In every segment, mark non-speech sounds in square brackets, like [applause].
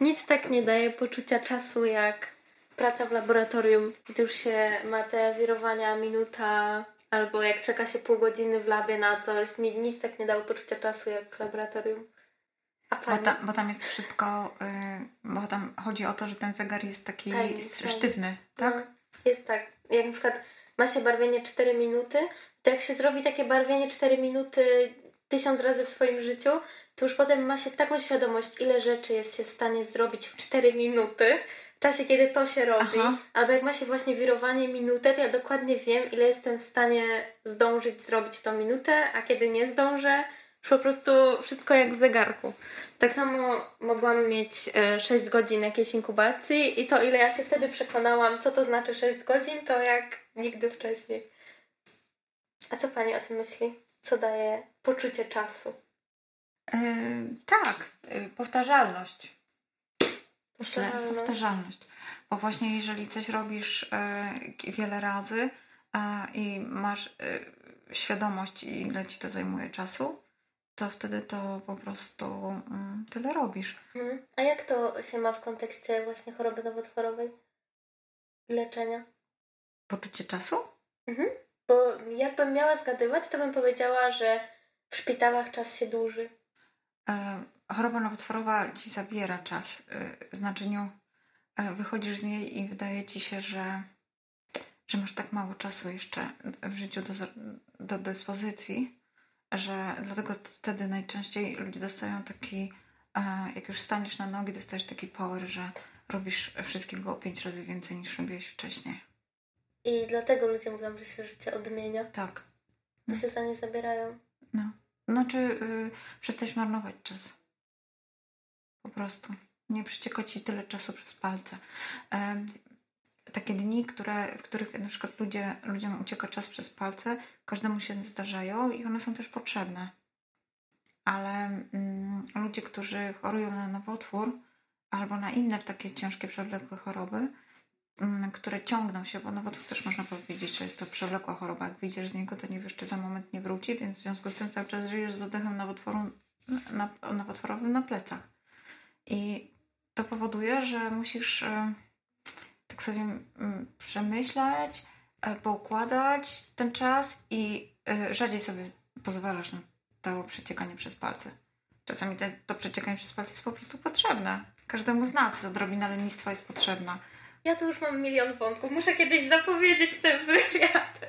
Nic tak nie daje poczucia czasu jak praca w laboratorium, gdy już się ma te wirowania minuta albo jak czeka się pół godziny w labie na coś. Mi nic tak nie dało poczucia czasu jak laboratorium. A Bo, pani? ta, bo tam jest wszystko, y, bo tam chodzi o to, że ten zegar jest taki Tak, tak. sztywny, tak? No, jest tak. Jak na przykład ma się barwienie 4 minuty, to jak się zrobi takie barwienie 4 minuty tysiąc razy w swoim życiu, to już potem ma się taką świadomość, ile rzeczy jest się w stanie zrobić w 4 minuty, w czasie, kiedy to się robi. Aha. Albo jak ma się właśnie wirowanie minutę, to ja dokładnie wiem, ile jestem w stanie zdążyć zrobić w tą minutę, a kiedy nie zdążę, już po prostu wszystko jak w zegarku. Tak samo mogłam mieć e, 6 godzin jakiejś inkubacji i to ile ja się wtedy przekonałam, co to znaczy 6 godzin, to jak nigdy wcześniej. A co Pani o tym myśli? Co daje poczucie czasu? Y, tak, y, powtarzalność. Myślę, Powtarzalność. powtarzalność. Bo właśnie jeżeli coś robisz y, wiele razy i masz y, świadomość, ile ci to zajmuje czasu, to wtedy to po prostu mm, tyle robisz. Mhm. A jak to się ma w kontekście właśnie choroby nowotworowej? Leczenia? Poczucie czasu? Mhm. Bo jakbym miała zgadywać, to bym powiedziała, że w szpitalach czas się dłuży. E, choroba nowotworowa ci zabiera czas. e, W znaczeniu e, wychodzisz z niej i wydaje ci się, że, że masz tak mało czasu jeszcze w życiu do, do dyspozycji, że dlatego wtedy najczęściej ludzie dostają taki, jak już staniesz na nogi, dostajesz taki power, że robisz wszystkiego o pięć razy więcej niż robiłeś wcześniej. I dlatego ludzie mówią, że się życie odmienia, Tak. bo się za nie zabierają. No. Znaczy, y, przestajesz marnować czas. Po prostu. Nie przecieka ci tyle czasu przez palce. Em, takie dni, które, w których na przykład ludzie, ludziom ucieka czas przez palce, każdemu się zdarzają i one są też potrzebne. Ale mm, ludzie, którzy chorują na nowotwór albo na inne takie ciężkie, przewlekłe choroby, które ciągną się, bo nowotwór też można powiedzieć, że jest to przewlekła choroba. Jak wyjdziesz z niego, to nie wiesz, czy za moment nie wróci, więc w związku z tym cały czas żyjesz z oddechem nowotworu, na, nowotworowym na plecach. I to powoduje, że musisz e, tak sobie mm, przemyśleć, e, poukładać ten czas i e, rzadziej sobie pozwalasz na to przeciekanie przez palce. Czasami te, to przeciekanie przez palce jest po prostu potrzebne. Każdemu z nas odrobina lenistwa jest potrzebna. Ja tu już mam milion wątków. Muszę kiedyś zapowiedzieć ten wywiad.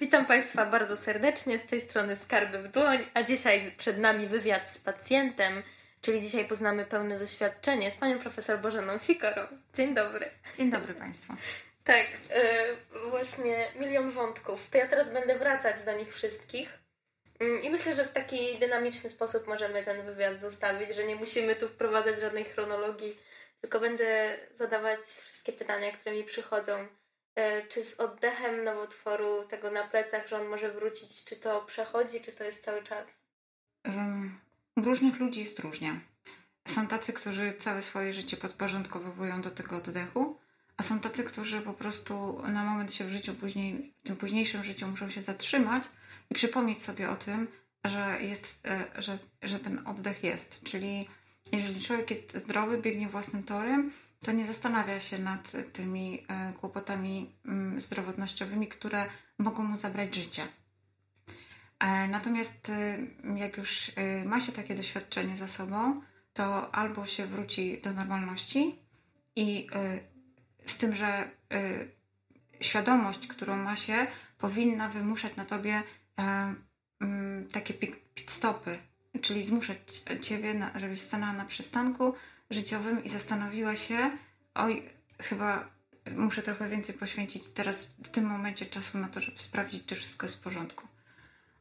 Witam Państwa bardzo serdecznie, z tej strony Skarby w dłoń, a dzisiaj przed nami wywiad z pacjentem, czyli dzisiaj poznamy pełne doświadczenie z panią profesor Bożeną Sikorą. Dzień dobry. Dzień dobry Państwu. [laughs] Tak, yy, właśnie milion wątków. To ja teraz będę wracać do nich wszystkich. Mm, I myślę, że w taki dynamiczny sposób możemy ten wywiad zostawić, że nie musimy tu wprowadzać żadnej chronologii, tylko będę zadawać wszystkie pytania, które mi przychodzą. Yy, Czy z oddechem nowotworu tego na plecach, że on może wrócić, czy to przechodzi, czy to jest cały czas? Różnych ludzi jest różnie. Są tacy, którzy całe swoje życie podporządkowują do tego oddechu, a są tacy, którzy po prostu na moment się w życiu później, w tym późniejszym życiu muszą się zatrzymać i przypomnieć sobie o tym, że, jest, e, że, że ten oddech jest. Czyli jeżeli człowiek jest zdrowy, biegnie własnym torem, to nie zastanawia się nad tymi e, kłopotami mm, zdrowotnościowymi, które mogą mu zabrać życie. E, Natomiast y, jak już y, ma się takie doświadczenie za sobą, to albo się wróci do normalności i y, z tym, że świadomość, którą ma się, powinna wymuszać na tobie e, mm, takie pit stopy, czyli zmuszać ciebie, żebyś stanęła na przystanku życiowym i zastanowiła się, oj, chyba muszę trochę więcej poświęcić teraz w tym momencie czasu na to, żeby sprawdzić, czy wszystko jest w porządku.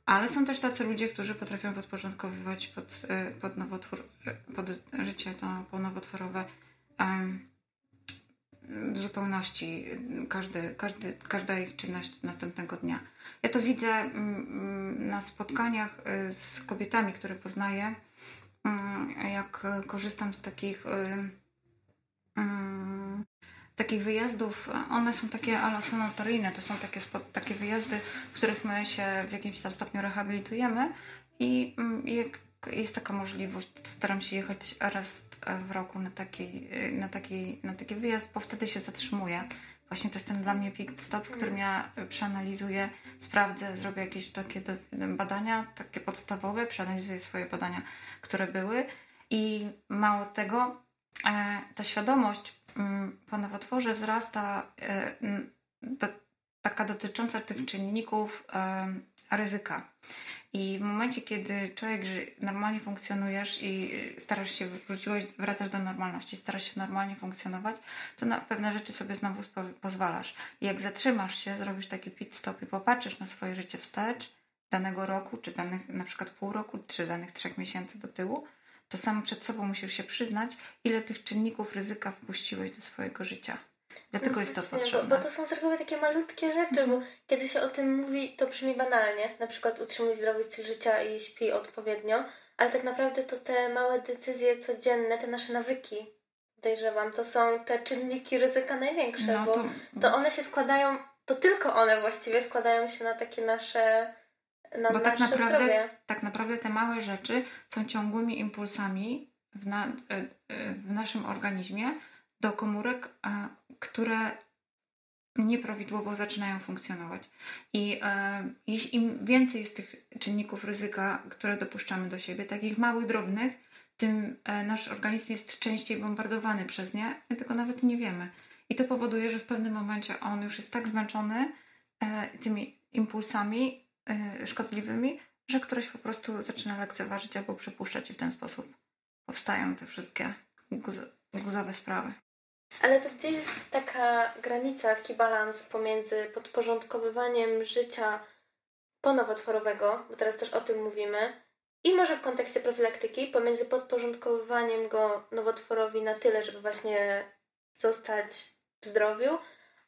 Ale są też tacy ludzie, którzy potrafią podporządkowywać pod, e, pod nowotwór, e, pod życie to ponowotworowe w zupełności każdy, każdy, każda ich czynność następnego dnia. Ja to widzę mm, mm, na spotkaniach e, z kobietami, które poznaję, mm, jak korzystam z takich takich wyjazdów, one są takie ala sanatoryjne, to są takie, takie wyjazdy, w których my się w jakimś tam stopniu rehabilitujemy i um, jak jest taka możliwość, staram się jechać raz w roku na taki, na taki, na taki wyjazd, bo wtedy się zatrzymuję. Właśnie to jest ten dla mnie pit stop, w którym ja przeanalizuję, sprawdzę, zrobię jakieś takie badania, takie podstawowe, przeanalizuję swoje badania, które były i mało tego, e, ta świadomość mm, po nowotworze wzrasta e, do, taka dotycząca tych czynników e, ryzyka. I w momencie, kiedy człowiek normalnie funkcjonujesz i starasz się, wróciłeś, wracasz do normalności, starasz się normalnie funkcjonować, to na pewne rzeczy sobie znowu pozwalasz. I jak zatrzymasz się, zrobisz taki pit stop i popatrzysz na swoje życie wstecz, danego roku, czy danych na przykład pół roku, czy danych trzech miesięcy do tyłu, to sam przed sobą musisz się przyznać, ile tych czynników ryzyka wpuściłeś do swojego życia. Dlatego jest to potrzebne. Bo, bo, to są z reguły takie malutkie rzeczy, bo kiedy się o tym mówi, to brzmi banalnie. Na przykład utrzymuj zdrowy styl życia i śpi odpowiednio, ale tak naprawdę to te małe decyzje codzienne, te nasze nawyki, podejrzewam, to są te czynniki ryzyka największe, no, bo to... to one się składają, to tylko one właściwie składają się na takie nasze na Bo tak naprawdę, zdrowie. tak naprawdę te małe rzeczy są ciągłymi impulsami w, na, e, e, w naszym organizmie do komórek, które nieprawidłowo zaczynają funkcjonować. I e, im więcej jest tych czynników ryzyka, które dopuszczamy do siebie, takich małych, drobnych, tym e, nasz organizm jest częściej bombardowany przez nie, my tego nawet nie wiemy. I to powoduje, że w pewnym momencie on już jest tak zmęczony e, tymi impulsami e, szkodliwymi, że któreś po prostu zaczyna lekceważyć albo przepuszczać i w ten sposób powstają te wszystkie guzowe sprawy. Ale to gdzie jest taka granica, taki balans pomiędzy podporządkowywaniem życia ponowotworowego, bo teraz też o tym mówimy, i może w kontekście profilaktyki, pomiędzy podporządkowywaniem go nowotworowi na tyle, żeby właśnie zostać w zdrowiu,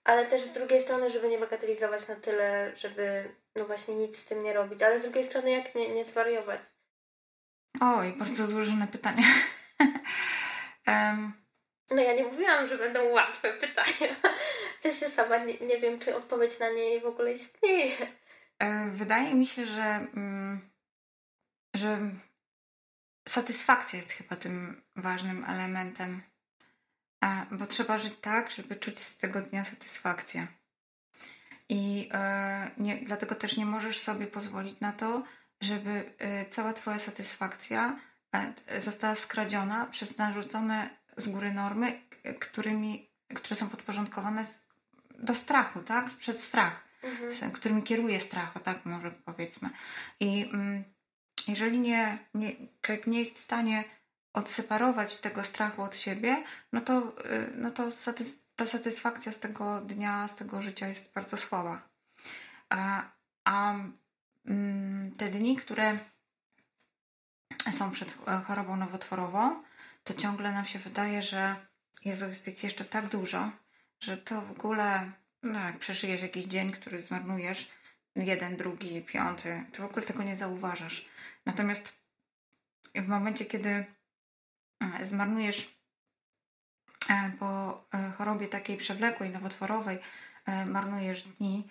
ale też z drugiej strony, żeby nie bagatelizować na tyle, żeby no właśnie nic z tym nie robić, ale z drugiej strony jak nie, nie zwariować? Oj, bardzo złożone pytanie. [laughs] um, No ja nie mówiłam, że będą łatwe pytania. [laughs] Ja się sama nie, nie wiem, czy odpowiedź na nie w ogóle istnieje. E, wydaje mi się, że, mm, że satysfakcja jest chyba tym ważnym elementem. Bo trzeba żyć tak, żeby czuć z tego dnia satysfakcję. I e, nie, dlatego też nie możesz sobie pozwolić na to, żeby e, cała Twoja satysfakcja została skradziona przez narzucone z góry normy, którymi, które są podporządkowane do strachu, tak? Przed strach, mhm. którymi kieruje strach, o tak może powiedzmy. I mm, jeżeli nie, nie, człowiek nie jest w stanie odseparować tego strachu od siebie, no to, y, no to satys ta satysfakcja z tego dnia, z tego życia jest bardzo słaba. A, a mm, te dni, które są przed e, chorobą nowotworową, to ciągle nam się wydaje, że Jezu, jest ich jeszcze tak dużo, że to w ogóle, no jak przeżyjesz jakiś dzień, który zmarnujesz, jeden, drugi, piąty, to w ogóle tego nie zauważasz. Natomiast w momencie, kiedy zmarnujesz e, po e, chorobie takiej przewlekłej, nowotworowej, marnujesz dni,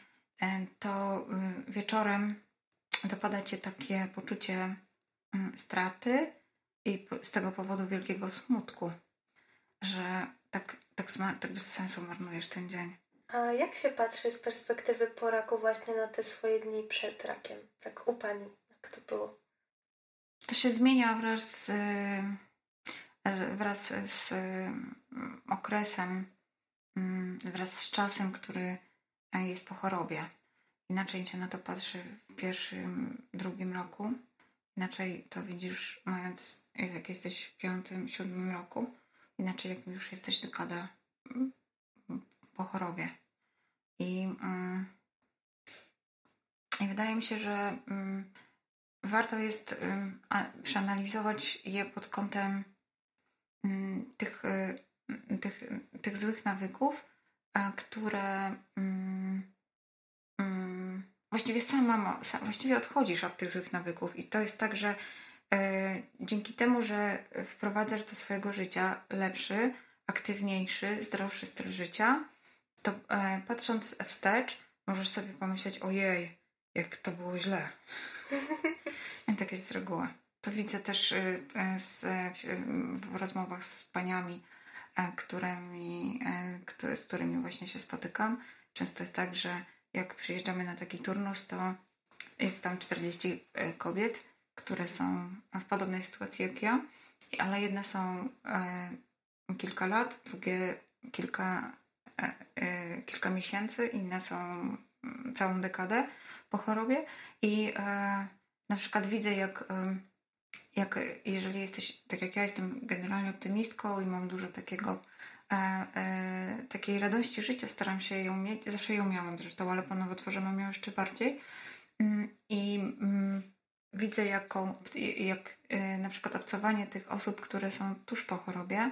to wieczorem dopada cię takie poczucie mm, straty, i z tego powodu wielkiego smutku, że tak, tak, tak bez sensu marnujesz ten dzień. A jak się patrzy z perspektywy po raku właśnie na te swoje dni przed rakiem? Tak u Pani, jak to było? To się zmienia wraz z, e, wraz z mm, okresem, mm, wraz z czasem, który jest po chorobie. Inaczej się na to patrzy w pierwszym, drugim roku Inaczej to widzisz, mając, jak jesteś w piątym, siódmym roku, inaczej jak już jesteś dekadę mm, po chorobie. I, i wydaje mi się, że warto jest przeanalizować je pod kątem tych, y, tych, tych złych nawyków, które właściwie sama, właściwie odchodzisz od tych złych nawyków i to jest tak, że dzięki temu, że wprowadzasz do swojego życia lepszy, aktywniejszy, zdrowszy styl życia, to patrząc wstecz, możesz sobie pomyśleć, ojej, jak to było źle. [laughs] I tak jest z reguły. To widzę też y, e, z, w rozmowach z paniami, którymi, z którymi właśnie się spotykam. Często jest tak, że jak przyjeżdżamy na taki turnus, to jest tam 40 kobiet, które są w podobnej sytuacji jak ja, ale jedne są kilka lat, drugie kilka, kilka miesięcy, inne są mm, całą dekadę po chorobie i na przykład widzę, jak jak jeżeli jesteś, tak jak ja jestem generalnie optymistką i mam dużo takiego e, e, takiej radości życia, staram się ją mieć, zawsze ją miałam zresztą, ale po nowotworze mam ją jeszcze bardziej. Mm, i mm, widzę jaką, jak e, na przykład obcowanie tych osób, które są tuż po chorobie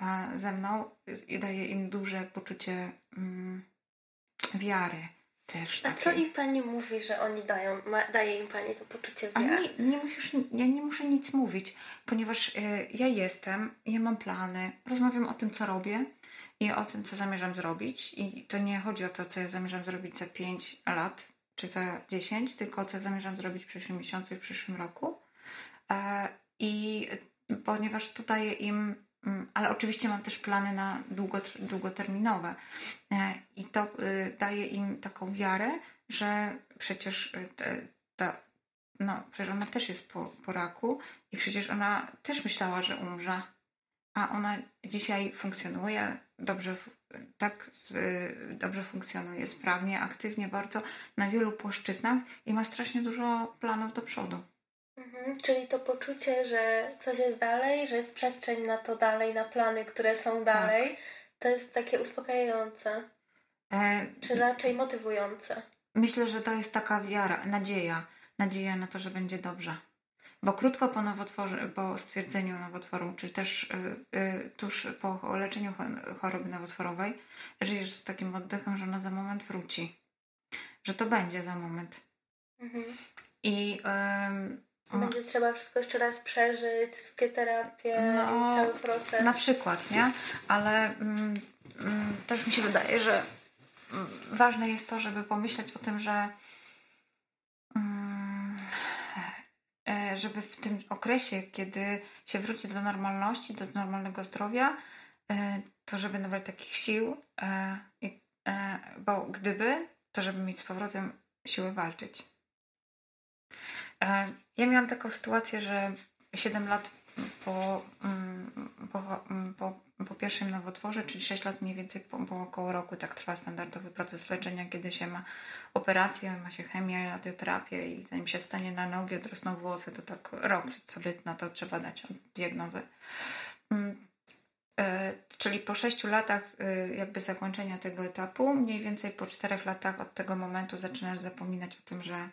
e, ze mną daje im duże poczucie mm, wiary też. A co im pani mówi, że oni dają, ma, daje im pani to poczucie wiary? Nie, nie musisz, ja nie muszę nic mówić, ponieważ y, ja jestem, ja mam plany, rozmawiam o tym, co robię i o tym, co zamierzam zrobić. I to nie chodzi o to, co ja zamierzam zrobić za 5 lat czy za 10, tylko co zamierzam zrobić w przyszłym miesiącu i w przyszłym roku. E, I ponieważ to daje im ale oczywiście mam też plany na długoterminowe e, i to y, daje im taką wiarę, że przecież y, ta, no, przecież ona też jest po, po raku i przecież ona też myślała, że umrze, a ona dzisiaj funkcjonuje dobrze, tak y, dobrze funkcjonuje, sprawnie, aktywnie bardzo na wielu płaszczyznach i ma strasznie dużo planów do przodu. Mhm, czyli to poczucie, że coś jest dalej, że jest przestrzeń na to dalej, na plany, które są tak. dalej, tak. to jest takie uspokajające. E... Czy raczej motywujące? Myślę, że to jest taka wiara, nadzieja. Nadzieja na to, że będzie dobrze. Bo krótko po nowotworze, po stwierdzeniu nowotworu, czy też y, y, tuż po leczeniu choroby nowotworowej, żyjesz z takim oddechem, że ona za moment wróci. Że to będzie za moment. Mhm. I będzie trzeba wszystko jeszcze raz przeżyć, wszystkie terapie no, cały proces. Na przykład, nie? Ale mm, mm, też mi się wydaje, że mm, ważne jest to, żeby pomyśleć o tym, że mm, e, żeby w tym okresie, kiedy się wróci do normalności, do normalnego zdrowia, e, to żeby nabrać takich sił, e, bo gdyby, to żeby mieć z powrotem siły walczyć. E, ja miałam taką sytuację, że 7 lat po, mm, po, mm, po, po pierwszym nowotworze, czyli 6 lat mniej więcej po, po około roku, tak trwa standardowy proces leczenia, kiedy się ma operację, ma się chemię, radioterapię i zanim się stanie na nogi, odrosną włosy, to tak rok sobie na to trzeba dać diagnozę. Mm, e, czyli po 6 latach e, jakby zakończenia tego etapu, mniej więcej po 4 latach od tego momentu zaczynasz zapominać o tym, że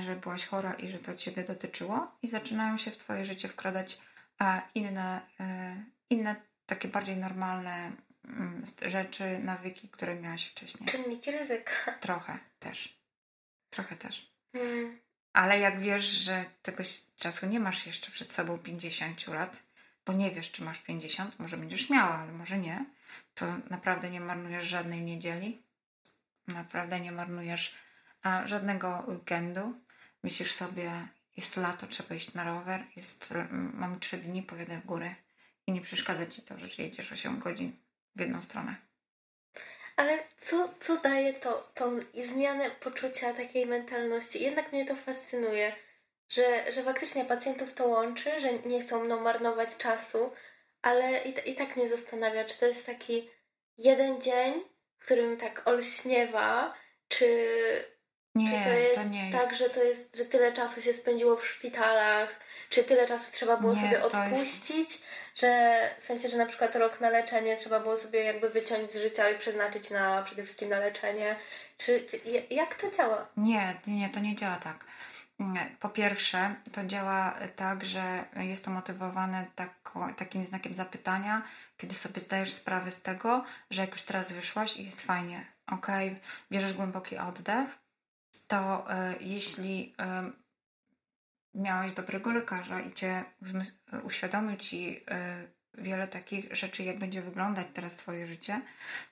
że byłaś chora i że to ciebie dotyczyło, i zaczynają się w twoje życie wkradać inne, e, inne takie bardziej normalne mm, rzeczy, nawyki, które miałaś wcześniej. Czynniki ryzyka. Trochę też. Trochę też. Hmm. Ale jak wiesz, że tego czasu nie masz jeszcze przed sobą 50 lat, bo nie wiesz, czy masz 50, może będziesz miała, ale może nie, to naprawdę nie marnujesz żadnej niedzieli. Naprawdę nie marnujesz a żadnego weekendu. Myślisz sobie, jest lato, trzeba iść na rower, jest, mam trzy dni, pojadę w góry i nie przeszkadza ci to, że jedziesz 8 godzin w jedną stronę. Ale co, co daje to, tą zmianę poczucia takiej mentalności? Jednak mnie to fascynuje, że, że faktycznie pacjentów to łączy, że nie chcą mną marnować czasu, ale i, i tak mnie zastanawia, czy to jest taki jeden dzień, w którym tak olśniewa, czy nie, czy to jest, to nie jest tak, że to jest, że tyle czasu się spędziło w szpitalach, czy tyle czasu trzeba było nie, sobie odpuścić, jest... że w sensie, że na przykład rok na leczenie trzeba było sobie jakby wyciąć z życia i przeznaczyć na przede wszystkim na leczenie. Czy, czy jak to działa? Nie, nie, to nie działa tak. Po pierwsze, to działa tak, że jest to motywowane tako, takim znakiem zapytania, kiedy sobie zdajesz sprawę z tego, że jak już teraz wyszłaś i jest fajnie, ok, bierzesz głęboki oddech, to e, jeśli miałeś dobrego lekarza i cię uświadomił ci y, wiele takich rzeczy, jak będzie wyglądać teraz twoje życie,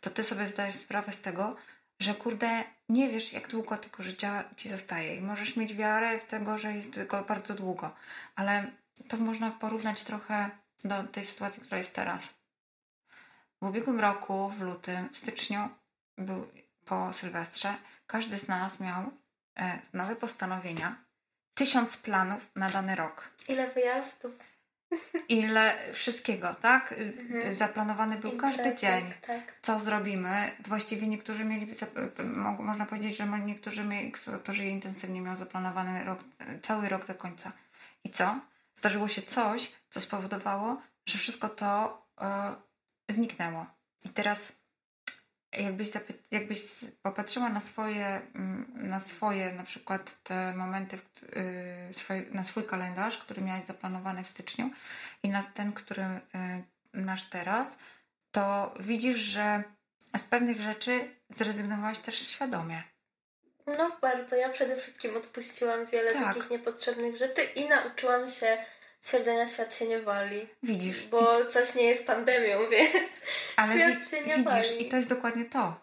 to ty sobie zdajesz sprawę z tego, że kurde, nie wiesz, jak długo tego życia ci zostaje i możesz mieć wiarę w tego, że jest tylko bardzo długo, ale to można porównać trochę do tej sytuacji, która jest teraz. W ubiegłym roku, w lutym, w styczniu, był po Sylwestrze, każdy z nas miał e, nowe postanowienia, tysiąc planów na dany rok. Ile wyjazdów? Ile wszystkiego, tak? Mhm. Zaplanowany był każdy dzień. Tak. Co zrobimy? Właściwie niektórzy mieli, zap- mo- można powiedzieć, że niektórzy, żyje intensywnie, miał zaplanowany rok, cały rok do końca. I co? Zdarzyło się coś, co spowodowało, że wszystko to e, zniknęło. I teraz jakbyś, jakbyś popatrzyła na swoje, mm, na swoje na przykład te momenty, y, na swój kalendarz, który miałeś zaplanowany w styczniu i na ten, który y, masz teraz, to widzisz, że z pewnych rzeczy zrezygnowałaś też świadomie. No bardzo. Ja przede wszystkim odpuściłam wiele Tak. takich niepotrzebnych rzeczy i nauczyłam się stwierdzenia świat się nie wali. Widzisz? Bo coś nie jest pandemią, [laughs] więc Ale świat wi- się nie widzisz, wali. i to jest dokładnie to.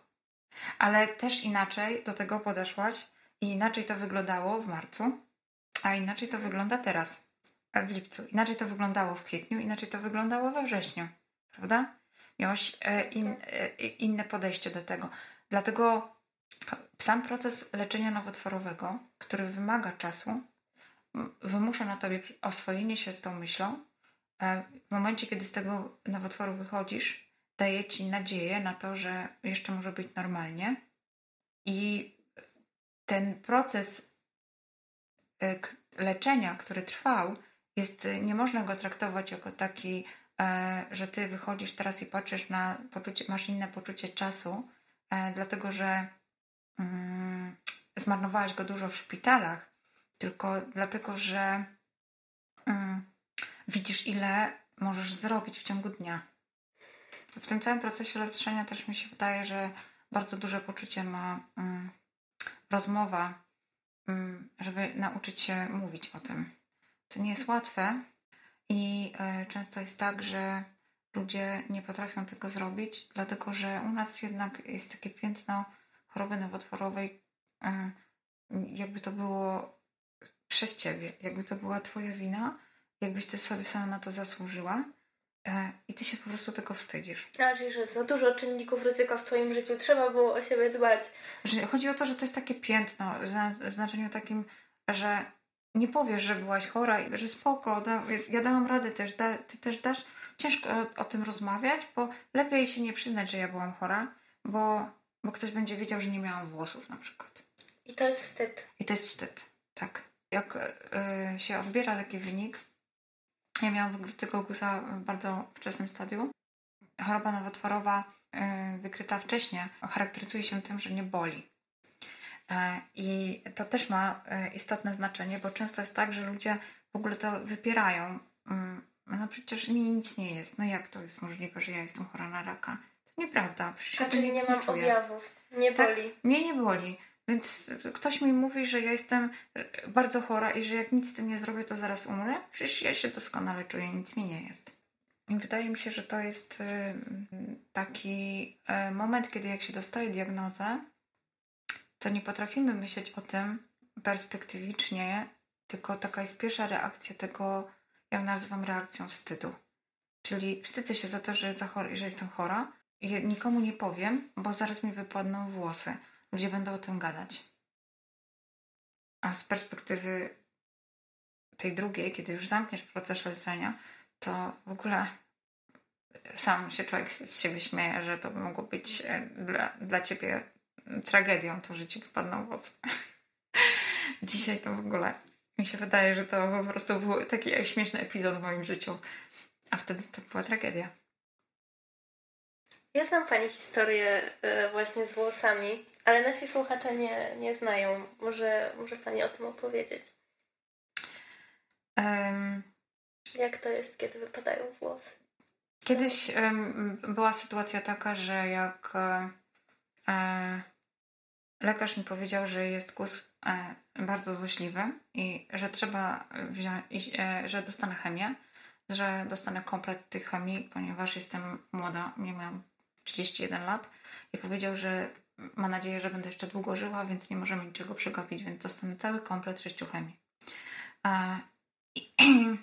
Ale też inaczej do tego podeszłaś i inaczej to wyglądało w marcu, a inaczej to wygląda teraz, w lipcu. Inaczej to wyglądało w kwietniu, inaczej to wyglądało we wrześniu, prawda? Miałaś e, in, e, inne podejście do tego. Dlatego sam proces leczenia nowotworowego, który wymaga czasu, wymusza na tobie oswojenie się z tą myślą. E, W momencie, kiedy z tego nowotworu wychodzisz, daje ci nadzieję na to, że jeszcze może być normalnie. I ten proces e, leczenia, który trwał, jest, e, nie można go traktować jako taki, że ty wychodzisz teraz i patrzysz na poczucie, masz inne poczucie czasu, dlatego że mm, zmarnowałaś go dużo w szpitalach, tylko dlatego, że mm, widzisz, ile możesz zrobić w ciągu dnia. W tym całym procesie leczenia też mi się wydaje, że bardzo duże poczucie ma mm, rozmowa, mm, żeby nauczyć się mówić o tym. To nie jest łatwe i y, często jest tak, że ludzie nie potrafią tego zrobić, dlatego że u nas jednak jest takie piętno choroby nowotworowej, y, jakby to było przez ciebie, jakby to była twoja wina, jakbyś ty sobie sama na to zasłużyła e, i ty się po prostu tego wstydzisz. A, czyli, że za dużo czynników ryzyka w Twoim życiu, trzeba było o siebie dbać. Że chodzi o to, że to jest takie piętno w zna- w znaczeniu takim, że nie powiesz, że byłaś chora i że spoko, da, ja dałam radę też, da, ty też dasz. Ciężko o, o tym rozmawiać, bo lepiej się nie przyznać, że ja byłam chora, bo, bo ktoś będzie wiedział, że nie miałam włosów na przykład. I to jest wstyd. I to jest wstyd, tak. Jak y, się odbiera taki wynik, ja miałam wykrytego guza w bardzo wczesnym stadium. Choroba nowotworowa y, wykryta wcześniej charakteryzuje się tym, że nie boli. E, I to też ma e, istotne znaczenie, bo często jest tak, że ludzie w ogóle to wypierają. Mm, No przecież mi nic nie jest. No jak to jest możliwe, że ja jestem chora na raka? To nieprawda. Przecież A czyli nic nie mam czuję. objawów. Nie Tak. boli. Mnie nie boli. Więc ktoś mi mówi, że ja jestem bardzo chora i że jak nic z tym nie zrobię, to zaraz umrę. Przecież ja się doskonale czuję, nic mi nie jest. I wydaje mi się, że to jest y, taki y, moment, kiedy jak się dostaje diagnozę, to nie potrafimy myśleć o tym perspektywicznie, tylko taka jest pierwsza reakcja tego, ja nazywam reakcją wstydu. Czyli wstydzę się za to, że, że jestem chora i nikomu nie powiem, bo zaraz mi wypadną włosy. Ludzie będą o tym gadać. A z perspektywy tej drugiej, kiedy już zamkniesz proces leczenia, to w ogóle sam się człowiek z siebie śmieje, że to mogło być e, dla, dla ciebie tragedią, to, że ci wypadną włosy. [laughs] Dzisiaj to w ogóle mi się wydaje, że to po prostu był taki śmieszny epizod w moim życiu. A wtedy to była tragedia. Ja znam Pani historię e, właśnie z włosami, ale nasi słuchacze nie, nie znają. Może, może Pani o tym opowiedzieć. Em, Jak to jest, kiedy wypadają włosy? Kiedyś em, była sytuacja taka, że jak e, e, lekarz mi powiedział, że jest guz e, bardzo złośliwy i że trzeba wziąć, e, że dostanę chemię, że dostanę komplet tych chemii, ponieważ jestem młoda, nie miałam 31 lat i powiedział, że ma nadzieję, że będę jeszcze długo żyła, więc nie możemy niczego przegapić, więc dostanę cały komplet sześciu chemii. I, [clears throat]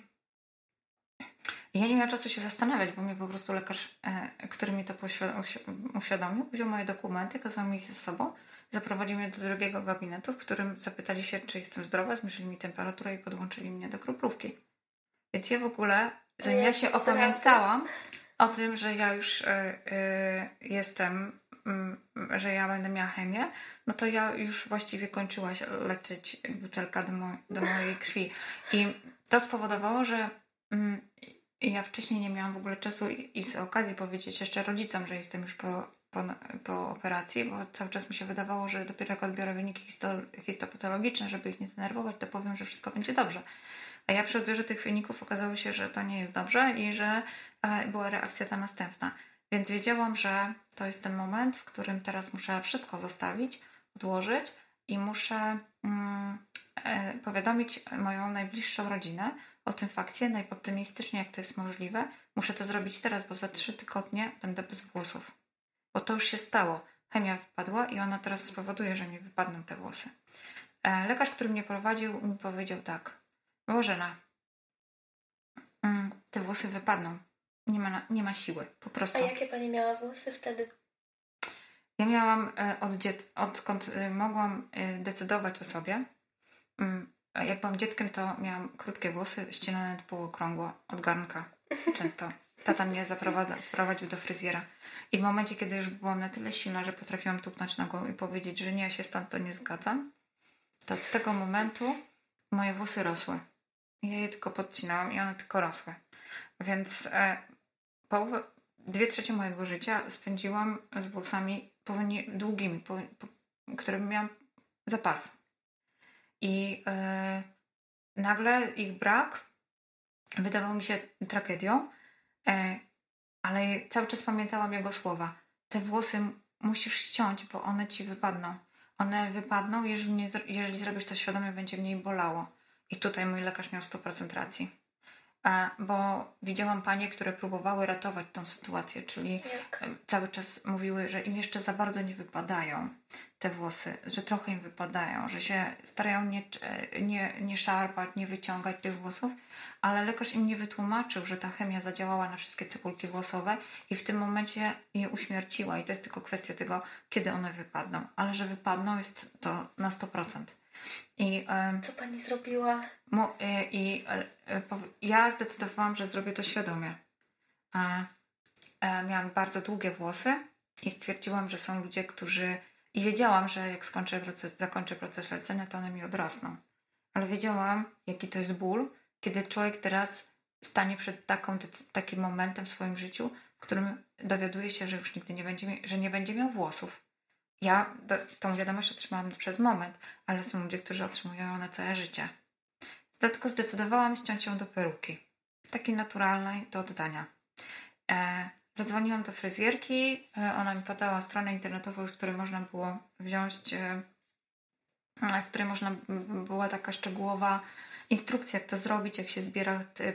ja nie miałam czasu się zastanawiać, bo mnie po prostu lekarz, e, który mi to uświadomił, wziął moje dokumenty, kazał mi ze sobą, zaprowadził mnie do drugiego gabinetu, w którym zapytali się, czy jestem zdrowa, zmierzyli mi temperaturę i podłączyli mnie do kroplówki. Więc ja w ogóle, zanim ja się opamiętałam o tym, że ja już y, y, jestem, y, że ja będę miała chemię, no to ja już właściwie kończyła się leczyć butelka do, do mojej krwi. I to spowodowało, że mm, ja wcześniej nie miałam w ogóle czasu i, i z okazji powiedzieć jeszcze rodzicom, że jestem już po, po, po, operacji, bo cały czas mi się wydawało, że dopiero jak odbiorę wyniki histopatologiczne, żeby ich nie denerwować, to powiem, że wszystko będzie dobrze. A ja przy odbiorze tych wyników okazało się, że to nie jest dobrze i że była reakcja ta następna. Więc wiedziałam, że to jest ten moment, w którym teraz muszę wszystko zostawić, odłożyć i muszę mm, e, powiadomić moją najbliższą rodzinę o tym fakcie, najoptymistycznie jak to jest możliwe. Muszę to zrobić teraz, bo za trzy tygodnie będę bez włosów. Bo to już się stało. Chemia wpadła i ona teraz spowoduje, że mi wypadną te włosy. E, lekarz, który mnie prowadził, mi powiedział tak. Bożena, mm, te włosy wypadną. Nie ma, nie ma siły, po prostu. A jakie pani miała włosy wtedy? Ja miałam e, od dziet, odkąd e, mogłam e, decydować o sobie. Mm, jak byłam dzieckiem, to miałam krótkie włosy, ścinane półokrągło od garnka. [laughs] Często. Tata mnie zaprowadza, wprowadził do fryzjera. I w momencie, kiedy już byłam na tyle silna, że potrafiłam tupnąć nogą i powiedzieć, że nie, ja się stąd to nie zgadzam, to od tego momentu moje włosy rosły. Ja je tylko podcinałam i one tylko rosły. Więc e, połowę, dwie trzecie mojego życia spędziłam z włosami powoli długimi, po, po, miałam zapas. I e, nagle ich brak wydawał mi się tragedią, e, ale cały czas pamiętałam jego słowa. Te włosy musisz ściąć, bo one ci wypadną. One wypadną, jeżeli, nie, jeżeli zrobisz to świadomie, będzie mniej bolało. I tutaj mój lekarz miał 100% racji. E, bo widziałam panie, które próbowały ratować tą sytuację, czyli Jak? cały czas mówiły, że im jeszcze za bardzo nie wypadają te włosy, że trochę im wypadają, że się starają nie, nie, nie szarpać, nie wyciągać tych włosów, ale lekarz im nie wytłumaczył, że ta chemia zadziałała na wszystkie cebulki włosowe i w tym momencie je uśmierciła i to jest tylko kwestia tego, kiedy one wypadną, ale że wypadną jest to na 100%. I, Co pani zrobiła? Mu, i, i ja zdecydowałam, że zrobię to świadomie. A, a miałam bardzo długie włosy i stwierdziłam, że są ludzie, którzy. I wiedziałam, że jak skończę proces, zakończę proces lecenia, to one mi odrosną. Ale wiedziałam, jaki to jest ból, kiedy człowiek teraz stanie przed taką, takim momentem w swoim życiu, w którym dowiaduje się, że już nigdy nie będzie, że nie będzie miał włosów. Ja do, tą wiadomość otrzymałam przez moment, ale są ludzie, którzy otrzymują ją na całe życie. Dlatego zdecydowałam ściąć ją do peruki. Takiej naturalnej do oddania. E, zadzwoniłam do fryzjerki. E, ona mi podała stronę internetową, w której można było wziąć, e, w której można była taka szczegółowa instrukcja, jak to zrobić, jak się zbiera te,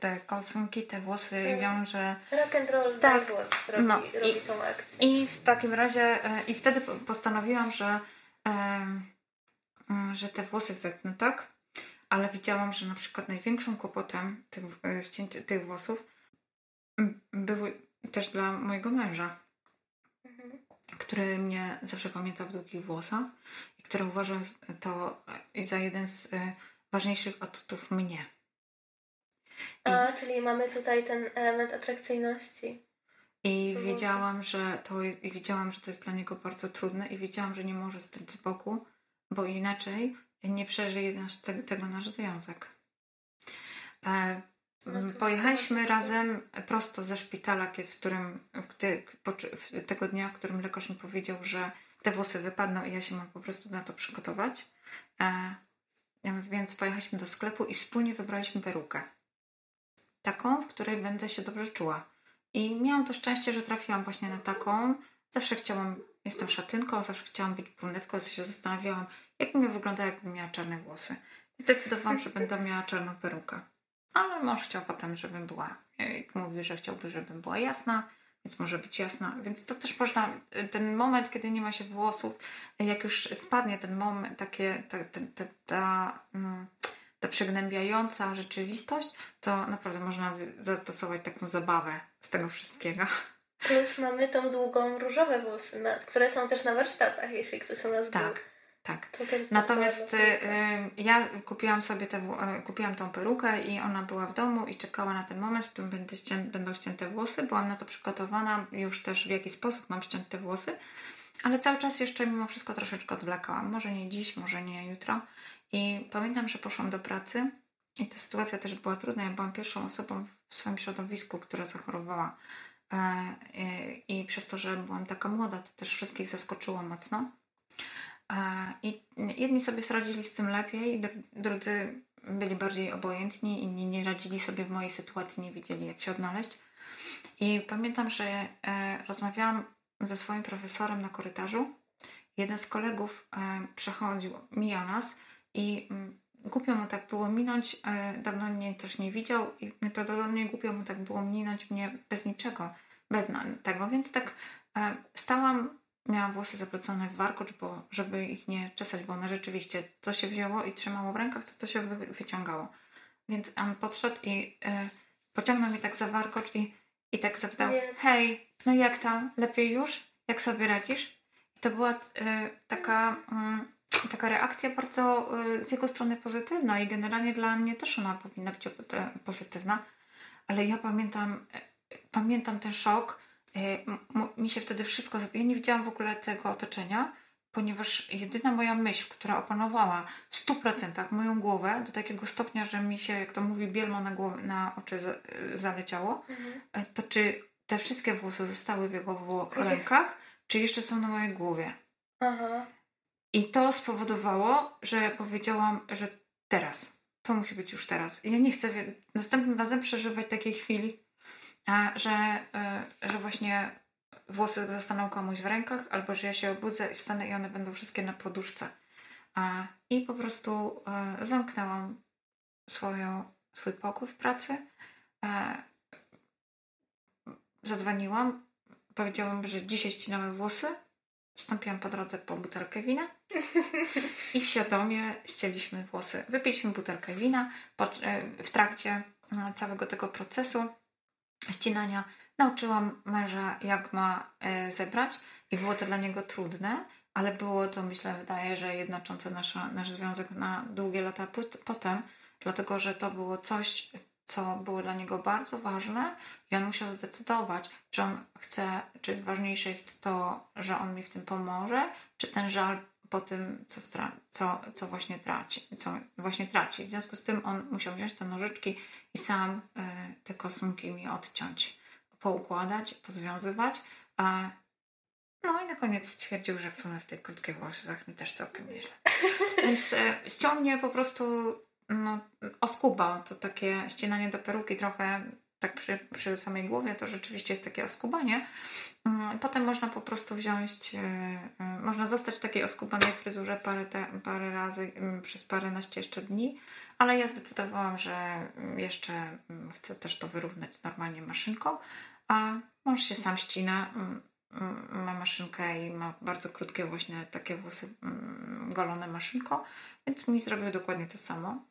te kosunki, te włosy tak. wiąże. Rock and roll tak. głos robi, no. robi I, tą akcję. I w takim razie, i wtedy postanowiłam, że, że te włosy zetnę, tak? ale widziałam, że na przykład największym kłopotem tych, e, ścięć, tych włosów były też dla mojego męża, mhm. który mnie zawsze pamiętał w długich włosach i który uważał to za jeden z e, ważniejszych atutów mnie. I, A, czyli mamy tutaj ten element atrakcyjności. I wiedziałam, że to jest, i wiedziałam, że to jest dla niego bardzo trudne i wiedziałam, że nie może stać z boku, bo inaczej nie przeżyje nasz, te, tego nasz związek. E, no pojechaliśmy razem prosto ze szpitala, w którym tego dnia, w którym lekarz mi powiedział, że te włosy wypadną i ja się mam po prostu na to przygotować. E, więc pojechaliśmy do sklepu i wspólnie wybraliśmy perukę. Taką, w której będę się dobrze czuła. I miałam to szczęście, że trafiłam właśnie na taką, Zawsze chciałam, jestem szatynką, zawsze chciałam być brunetką, się zastanawiałam, jak bym wyglądała, jakbym miała czarne włosy. Zdecydowałam, że będę miała czarną perukę. Ale mąż chciał potem, żebym była, jak mówi, że chciałby, żebym była jasna, więc może być jasna. Więc to też można, ten moment, kiedy nie ma się włosów, jak już spadnie ten moment, takie, ta, ta, ta, ta, mm, ta przygnębiająca rzeczywistość, to naprawdę można zastosować taką zabawę z tego wszystkiego. Plus mamy tą długą różowe włosy, które są też na warsztatach, jeśli ktoś u nas tak. był. Tak. Natomiast y, ja kupiłam sobie tę, y, kupiłam tą perukę i ona była w domu i czekała na ten moment, w którym będę ścię, będą ścięte włosy. Byłam na to przygotowana już też w jaki sposób mam ściąć te włosy, ale cały czas jeszcze mimo wszystko troszeczkę odwlekałam. Może nie dziś, może nie jutro. I pamiętam, że poszłam do pracy i ta sytuacja też była trudna. Ja byłam pierwszą osobą w swoim środowisku, która zachorowała. E, e, I przez to, że byłam taka młoda, to też wszystkich zaskoczyło mocno. I jedni sobie radzili z tym lepiej, drudzy byli bardziej obojętni, inni nie radzili sobie w mojej sytuacji, nie wiedzieli jak się odnaleźć. I pamiętam, że e, rozmawiałam ze swoim profesorem na korytarzu. Jeden z kolegów e, przechodził, mijał nas i mm, głupio mu tak było minąć, e, dawno mnie też nie widział i najprawdopodobniej głupio mu tak było minąć mnie bez niczego, bez tego, więc tak stałam miałam włosy zaplecone w warkocz, bo żeby ich nie czesać, bo one rzeczywiście co się wzięło i trzymało w rękach, to to się wy, wyciągało. Więc on podszedł i y, pociągnął mnie tak za warkocz i, i tak zapytał, yes. hej, no jak tam? Lepiej już? Jak sobie radzisz? I to była y, taka, y, taka reakcja bardzo z jego strony pozytywna i generalnie dla mnie też ona powinna być pozytywna. Ale ja pamiętam, pamiętam ten szok, E, mi się wtedy wszystko. Ja nie widziałam w ogóle tego otoczenia, ponieważ jedyna moja myśl, która opanowała w 100% moją głowę do takiego stopnia, że mi się, jak to mówi, bielmo na, głowę, na oczy zaleciało, mhm. E, to czy te wszystkie włosy zostały w jego rękach, czy jeszcze są na mojej głowie. Aha. I to spowodowało, że powiedziałam, że teraz. To musi być już teraz. I ja nie chcę następnym razem przeżywać takiej chwili, że, e, że właśnie włosy zostaną komuś w rękach, albo że ja się obudzę i wstanę i one będą wszystkie na poduszce. I po prostu e, zamknęłam swoją, swój pokój w pracy. E, zadzwoniłam, powiedziałam, że dzisiaj ścinamy włosy. Wstąpiłam po drodze po butelkę wina i świadomie ścięliśmy włosy. Wypiliśmy butelkę wina w trakcie całego tego procesu ścinania nauczyłam męża, jak ma e, zebrać i było to dla niego trudne, ale było to, myślę, wydaje, że jednoczące nasza, nasz związek na długie lata potem, dlatego że to było coś, co było dla niego bardzo ważne i on musiał zdecydować, czy on chce, czy ważniejsze jest to, że on mi w tym pomoże, czy ten żal po tym, co, co, co właśnie traci, co właśnie traci. W związku z tym on musiał wziąć te nożyczki i sam y, te kosmki mi odciąć, poukładać, pozwiązywać. A, no i na koniec stwierdził, że w sumie w tej krótkiej włosach mi też całkiem nieźle. [laughs] Więc ściął mnie po prostu no, oskubał. To takie ścinanie do peruki trochę tak przy, przy samej głowie to rzeczywiście jest takie oskubanie. Mm, potem można po prostu wziąć, yy, yy, można zostać w takiej oskubanej fryzurze parę, te, parę razy yy, przez paręnaście jeszcze dni, ale ja zdecydowałam, że jeszcze mm, chcę też to wyrównać normalnie maszynką, a mąż się sam ścina, mm, ma maszynkę i ma bardzo krótkie właśnie takie włosy golone maszynką, więc mi zrobił dokładnie to samo.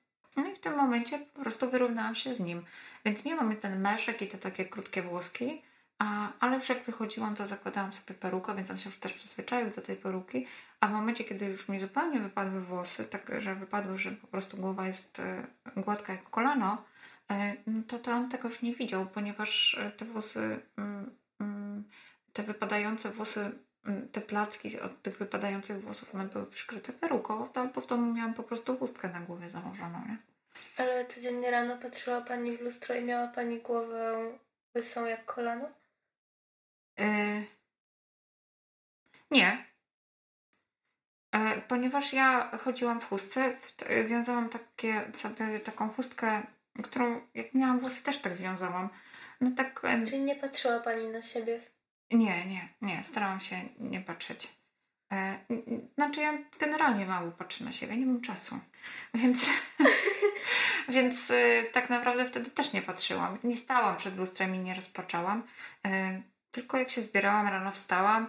W tym momencie po prostu wyrównałam się z nim. Więc nie mamy ten meszek i te takie krótkie włoski, a, ale już jak wychodziłam, to zakładałam sobie perukę, więc on się już też przyzwyczaił do tej peruki. A w momencie, kiedy już mi zupełnie wypadły włosy, tak że wypadły, że po prostu głowa jest e, gładka jak kolano, e, no to, to on tego już nie widział, ponieważ e, te włosy, mm, mm, te wypadające włosy, mm, te placki od tych wypadających włosów, one były przykryte peruką, albo w domu miałam po prostu chustkę na głowie założoną, nie? Ale codziennie rano patrzyła Pani w lustro i miała Pani głowę łysą jak kolano? Yy... Nie. Yy, ponieważ ja chodziłam w chustce, wiązałam takie, sobie taką chustkę, którą jak miałam włosy też tak wiązałam. No tak... Czyli nie patrzyła Pani na siebie Nie, nie, nie. Starałam się nie patrzeć. E, znaczy ja generalnie mało patrzę na siebie, nie mam czasu. [laughs] Więc, [laughs] więc e, tak naprawdę wtedy też nie patrzyłam. Nie stałam przed lustrem i nie rozpaczałam. E, tylko jak się zbierałam, rano wstałam,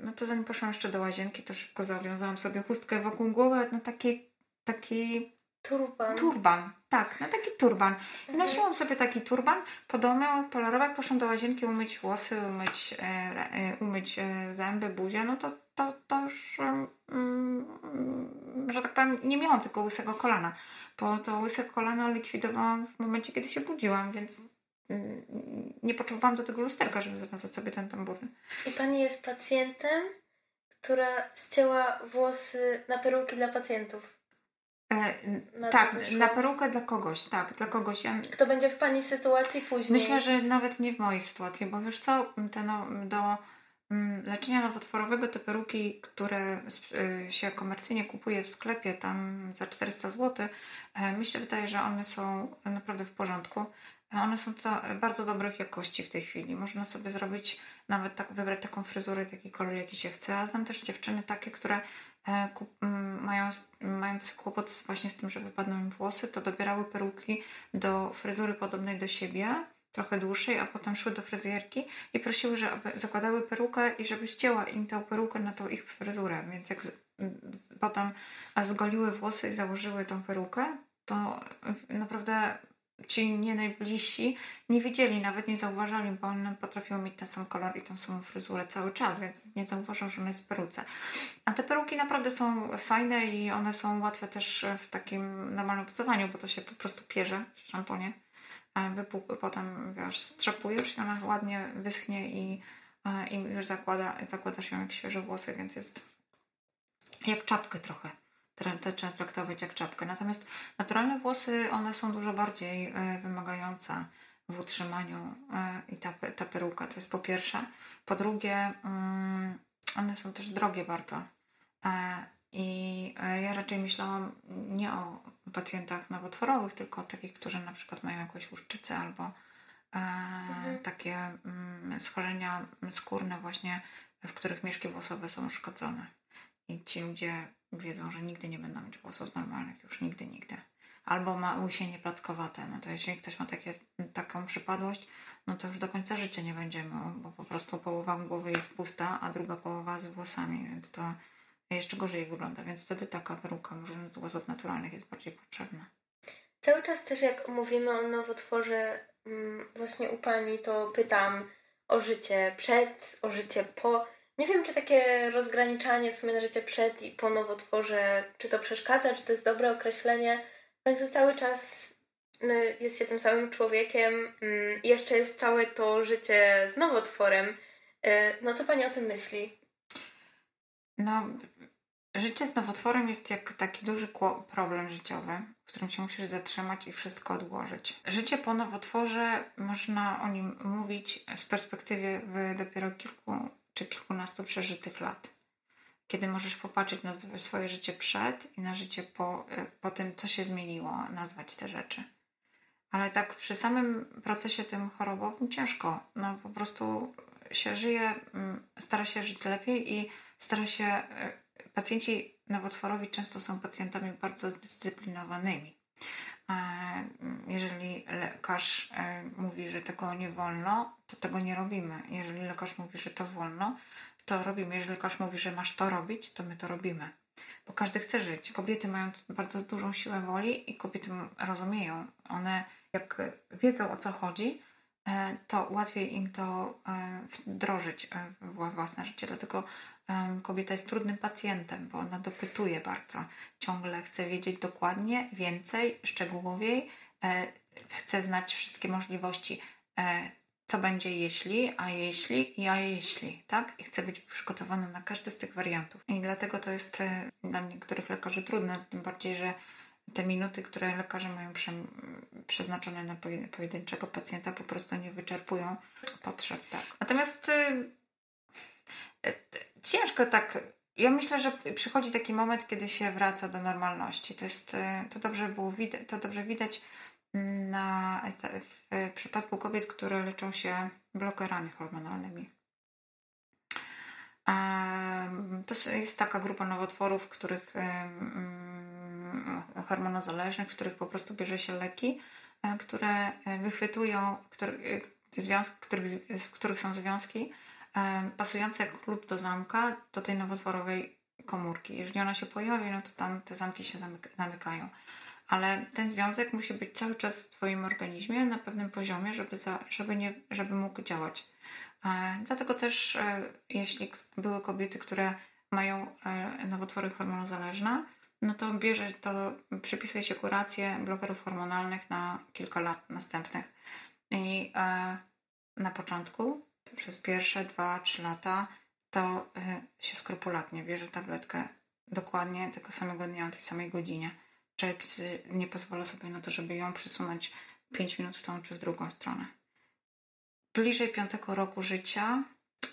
no to zanim poszłam jeszcze do łazienki, to szybko zawiązałam sobie chustkę wokół głowy na taki, taki Turban. Turban, tak, na taki turban. I mhm. nosiłam sobie taki turban po domu, polerować, poszłam do łazienki umyć włosy, umyć, e, e, umyć e, zęby, buzię, no to, to, to już, mm, że tak powiem, nie miałam tylko łysego kolana, bo to łyse kolano likwidowałam w momencie, kiedy się budziłam, więc mm, nie potrzebowałam do tego lusterka, żeby zawiązać sobie ten tambur. I pani jest pacjentem, która ścięła włosy na peruki dla pacjentów. E, na tak, na perukę dla kogoś, tak, dla kogoś. Kto będzie w Pani sytuacji później? Myślę, że nawet nie w mojej sytuacji, bo wiesz co, te no, do leczenia nowotworowego te peruki, które y, się komercyjnie kupuje w sklepie tam za 400 zł, e, myślę, wydaje, że one są naprawdę w porządku. One są bardzo dobrych jakości w tej chwili. Można sobie zrobić, nawet tak, wybrać taką fryzurę, taki kolor, jaki się chce. A znam też dziewczyny takie, które e, kup, mają, mając kłopot właśnie z tym, że wypadną im włosy, to dobierały peruki do fryzury podobnej do siebie, trochę dłuższej, a potem szły do fryzjerki i prosiły, żeby zakładały perukę i żeby ścięła im tę perukę na tą ich fryzurę. Więc jak potem zgoliły włosy i założyły tą perukę, to naprawdę ci nie najbliżsi nie widzieli, nawet nie zauważali, bo one potrafią mieć ten sam kolor i tą samą fryzurę cały czas, więc nie zauważą, że ona jest w peruce. A te peruki naprawdę są fajne i one są łatwe też w takim normalnym pucowaniu, bo to się po prostu pierze w szamponie. Wypuk, potem wiesz, strzapujesz i ona ładnie wyschnie i, i już zakłada, zakładasz ją jak świeże włosy, więc jest jak czapkę trochę to trzeba traktować jak czapkę. Natomiast naturalne włosy, one są dużo bardziej e, wymagające w utrzymaniu e, i ta, ta peruka, to jest po pierwsze. Po drugie, mm, one są też drogie bardzo. E, I ja raczej myślałam nie o pacjentach nowotworowych, tylko o takich, którzy na przykład mają jakąś łuszczycę albo mhm. takie mm, schorzenia skórne właśnie, w których mieszki włosowe są uszkodzone. I ci ludzie wiedzą, że nigdy nie będą mieć włosów normalnych, już nigdy, nigdy. Albo ma łysienie plackowate. No to jeśli ktoś ma takie, taką przypadłość, no to już do końca życia nie będziemy, bo po prostu połowa głowy jest pusta, a druga połowa z włosami, więc to jeszcze gorzej wygląda. Więc wtedy taka peruka, może z włosów naturalnych, jest bardziej potrzebna. Cały czas też jak mówimy o nowotworze mm, właśnie u Pani, to pytam o życie przed, o życie po nie wiem, czy takie rozgraniczanie w sumie na życie przed i po nowotworze, czy to przeszkadza, czy to jest dobre określenie. W końcu cały czas no, jest się tym samym człowiekiem mm, i jeszcze jest całe to życie z nowotworem. Y, no co Pani o tym myśli? No, życie z nowotworem jest jak taki duży problem życiowy, w którym się musisz zatrzymać i wszystko odłożyć. Życie po nowotworze, można o nim mówić z perspektywy dopiero kilku czy kilkunastu przeżytych lat. Kiedy możesz popatrzeć na swoje życie przed i na życie po, e, po tym, co się zmieniło, nazwać te rzeczy. Ale tak przy samym procesie tym chorobowym ciężko. No po prostu się żyje, mm, stara się żyć lepiej i stara się. Pacjenci nowotworowi często są pacjentami bardzo zdyscyplinowanymi. E, jeżeli lekarz e, mówi, że tego nie wolno, to tego nie robimy. Jeżeli lekarz mówi, że to wolno, to robimy. Jeżeli lekarz mówi, że masz to robić, to my to robimy. Bo każdy chce żyć. Kobiety mają bardzo dużą siłę woli i kobiety rozumieją. One, jak wiedzą o co chodzi, e, to łatwiej im to wdrożyć w własne życie. Dlatego kobieta jest trudnym pacjentem, bo ona dopytuje bardzo. Ciągle chce wiedzieć dokładnie, więcej, szczegółowiej, e, chce znać wszystkie możliwości, e, co będzie jeśli, a jeśli i a jeśli, tak? I chce być przygotowana na każdy z tych wariantów. I dlatego to jest e, dla niektórych lekarzy trudne, tym bardziej, że te minuty, które lekarze mają prze, przeznaczone na pojedynczego pacjenta, po prostu nie wyczerpują potrzeb. Tak. Natomiast ciężko tak. Ja myślę, że przychodzi taki moment, kiedy się wraca do normalności. To jest, e, to dobrze było widać, to dobrze widać na, w przypadku kobiet, które leczą się blokerami hormonalnymi. To jest taka grupa nowotworów, których hormonozależnych, w których po prostu bierze się leki, e, które wychwytują, które, związki, których, w których są związki pasujące jak klucz do zamka do tej nowotworowej komórki. Jeżeli ona się pojawi, no to tam te zamki się zamykają. Ale ten związek musi być cały czas w Twoim organizmie na pewnym poziomie, żeby, za, żeby, nie, żeby mógł działać. E, dlatego też, e, jeśli były kobiety, które mają e, nowotwory hormonozależne, no to bierze to, przypisuje się kurację blokerów hormonalnych na kilka lat następnych. I na początku, przez pierwsze dwa, trzy lata, to e, się skrupulatnie bierze tabletkę dokładnie tego samego dnia, o tej samej godzinie. Człowiek nie pozwala sobie na to, żeby ją przesunąć 5 minut w tą czy w drugą stronę. Bliżej piątego roku życia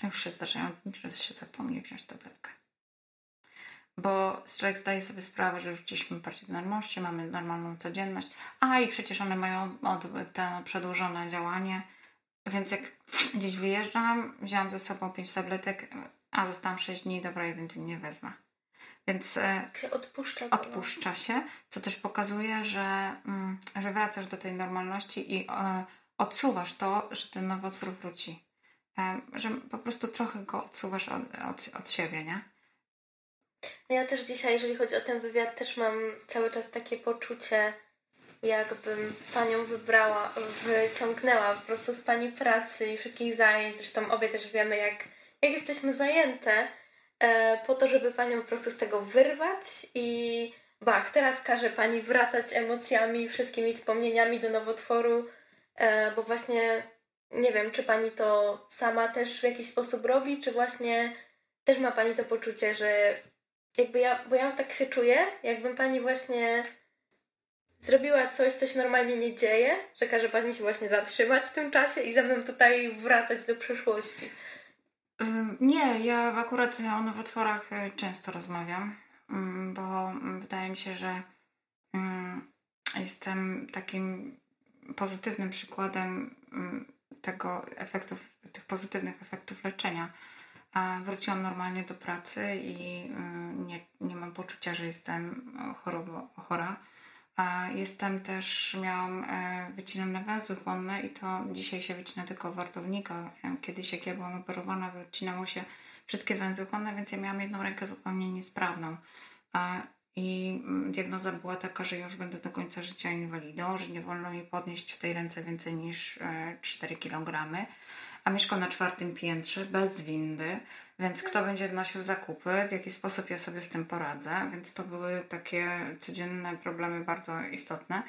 już się zdarzają że się zapomni wziąć tabletkę. Bo człowiek zdaje sobie sprawę, że wróciliśmy bardziej do normalności, mamy normalną codzienność, a i przecież one mają to przedłużone działanie, więc jak gdzieś wyjeżdżam, wziąłam ze sobą 5 tabletek, a zostałam 6 dni, dobra, jeden dzień nie wezmę. Więc e, odpuszcza, odpuszcza się, co też pokazuje, że, mm, że wracasz do tej normalności i e, odsuwasz to, że ten nowotwór wróci. E, że po prostu trochę go odsuwasz od, od, od siebie, nie? No ja też dzisiaj, jeżeli chodzi o ten wywiad, też mam cały czas takie poczucie, jakbym panią wybrała, wyciągnęła po prostu z pani pracy i wszystkich zajęć. Zresztą obie też wiemy, jak, jak jesteśmy zajęte, e, po to, żeby panią po prostu z tego wyrwać i bach, teraz każe pani wracać emocjami, wszystkimi wspomnieniami do nowotworu, e, bo właśnie nie wiem, czy pani to sama też w jakiś sposób robi, czy właśnie też ma pani to poczucie, że jakby ja, bo ja tak się czuję, jakbym pani właśnie zrobiła coś, co się normalnie nie dzieje, że każe pani się właśnie zatrzymać w tym czasie i ze mną tutaj wracać do przeszłości. Nie, ja akurat o nowotworach e, często rozmawiam, mm, bo wydaje mi się, że mm, jestem takim pozytywnym przykładem mm, tego efektów, tych pozytywnych efektów leczenia. Wróciłam normalnie do pracy i nie, nie mam poczucia, że jestem chorobo, chora Jestem też, miałam e, wycinane węzły chłonne i to dzisiaj się wycina tylko wartownika. Kiedyś jak ja byłam operowana, wycinało się wszystkie węzły chłonne, więc ja miałam jedną rękę zupełnie niesprawną. I mm, diagnoza była taka, że już będę do końca życia inwalidą, że nie wolno mi podnieść w tej ręce więcej niż 4 e, kg a mieszkam na czwartym piętrze bez windy, więc kto będzie wnosił zakupy, w jaki sposób ja sobie z tym poradzę, więc to były takie codzienne problemy bardzo istotne.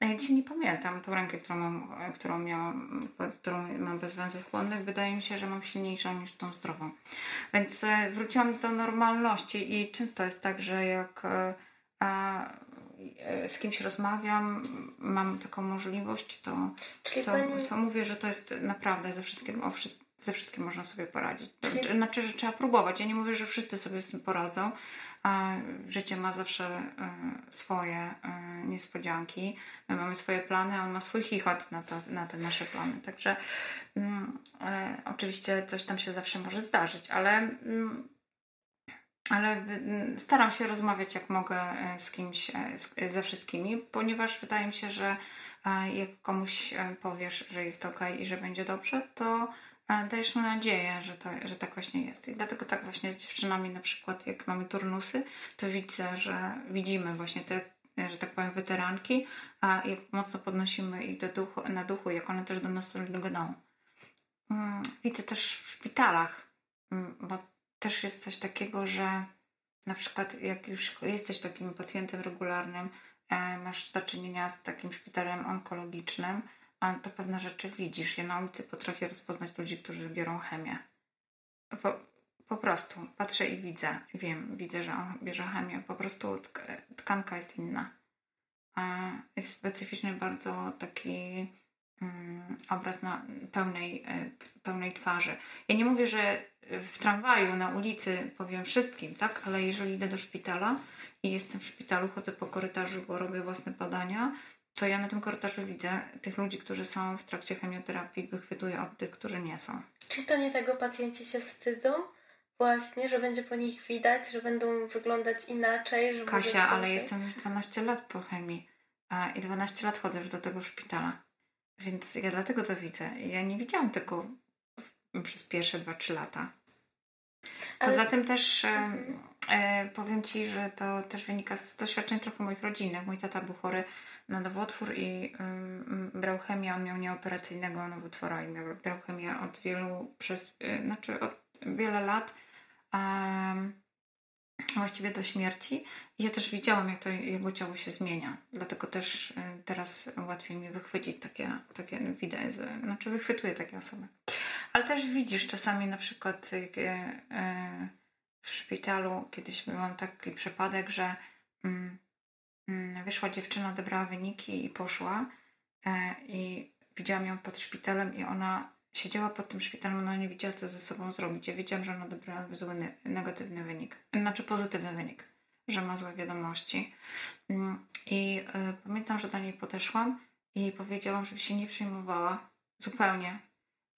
A ja dzisiaj nie pamiętam tą rękę, którą mam, którą miałam, którą mam bez węzłów chłonnych. Wydaje mi się, że mam silniejszą niż tą zdrową. Więc e, wróciłam do normalności i często jest tak, że jak e, z kimś rozmawiam, mam taką możliwość, to, to, pani... to mówię, że to jest naprawdę ze wszystkim, o, ze wszystkim można sobie poradzić. Czyli... Znaczy, że trzeba próbować. Ja nie mówię, że wszyscy sobie z tym poradzą. Życie ma zawsze y, swoje y, niespodzianki. My mamy swoje plany, a on ma swój chichot na, to, na te nasze plany. Także y, oczywiście coś tam się zawsze może zdarzyć, ale mm, ale staram się rozmawiać jak mogę e, z kimś, e, ze wszystkimi, ponieważ wydaje mi się, że e, jak komuś powiesz, że jest ok i że będzie dobrze, to dajesz mu nadzieję, że, to, że tak właśnie jest. I dlatego tak właśnie z dziewczynami na przykład, jak mamy turnusy, to widzę, że widzimy właśnie te, że tak powiem, weteranki, a jak mocno podnosimy ich do duchu, na duchu, jak one też do nas lgną. Mm, widzę też w szpitalach, mm, bo też jest coś takiego, że na przykład jak już jesteś takim pacjentem regularnym, e, masz do czynienia z takim szpitalem onkologicznym, to pewne rzeczy widzisz. Ja na ulicy potrafię rozpoznać ludzi, którzy biorą chemię. Po, po prostu patrzę i widzę, wiem, widzę, że on bierze chemię. Po prostu tkanka jest inna. Jest specyficzny bardzo taki mm, obraz na pełnej, e, pełnej twarzy. Ja nie mówię, że w tramwaju, na ulicy powiem wszystkim, tak? Ale jeżeli idę do szpitala i jestem w szpitalu, chodzę po korytarzu, bo robię własne badania, to ja na tym korytarzu widzę tych ludzi, którzy są w trakcie chemioterapii, wychwytuję od tych, którzy nie są. Czy to nie tego pacjenci się wstydzą? Właśnie, że będzie po nich widać, że będą wyglądać inaczej. Że Kasia, ale jestem już 12 lat po chemii a, i 12 lat chodzę już do tego szpitala. Więc ja dlatego to widzę. Ja nie widziałam tego przez pierwsze 2-3 lata. Poza ale... tym też e, e, powiem Ci, że to też wynika z doświadczeń trochę moich rodzinnych. Mój tata był chory na nowotwór i um, brał chemię, on miał nieoperacyjnego nowotwora i miał, brał chemię od wielu, przez, y, znaczy od wiele lat, właściwie do śmierci. I ja też widziałam, jak to jego ciało się zmienia. Dlatego też y, teraz łatwiej mi wychwycić takie, takie widać, znaczy wychwytuję takie osoby. Ale też widzisz czasami na przykład y, y, w szpitalu kiedyś miałam taki przypadek, że mm, wyszła dziewczyna, odebrała wyniki i poszła e, i widziałam ją pod szpitalem i ona siedziała pod tym szpitalem, ona nie wiedziała, co ze sobą zrobić. Ja wiedziałam, że ona odebrała zły, negatywny wynik, znaczy pozytywny wynik, że ma złe wiadomości. Mm, I y, pamiętam, że do niej podeszłam i powiedziałam, żeby się nie przejmowała zupełnie,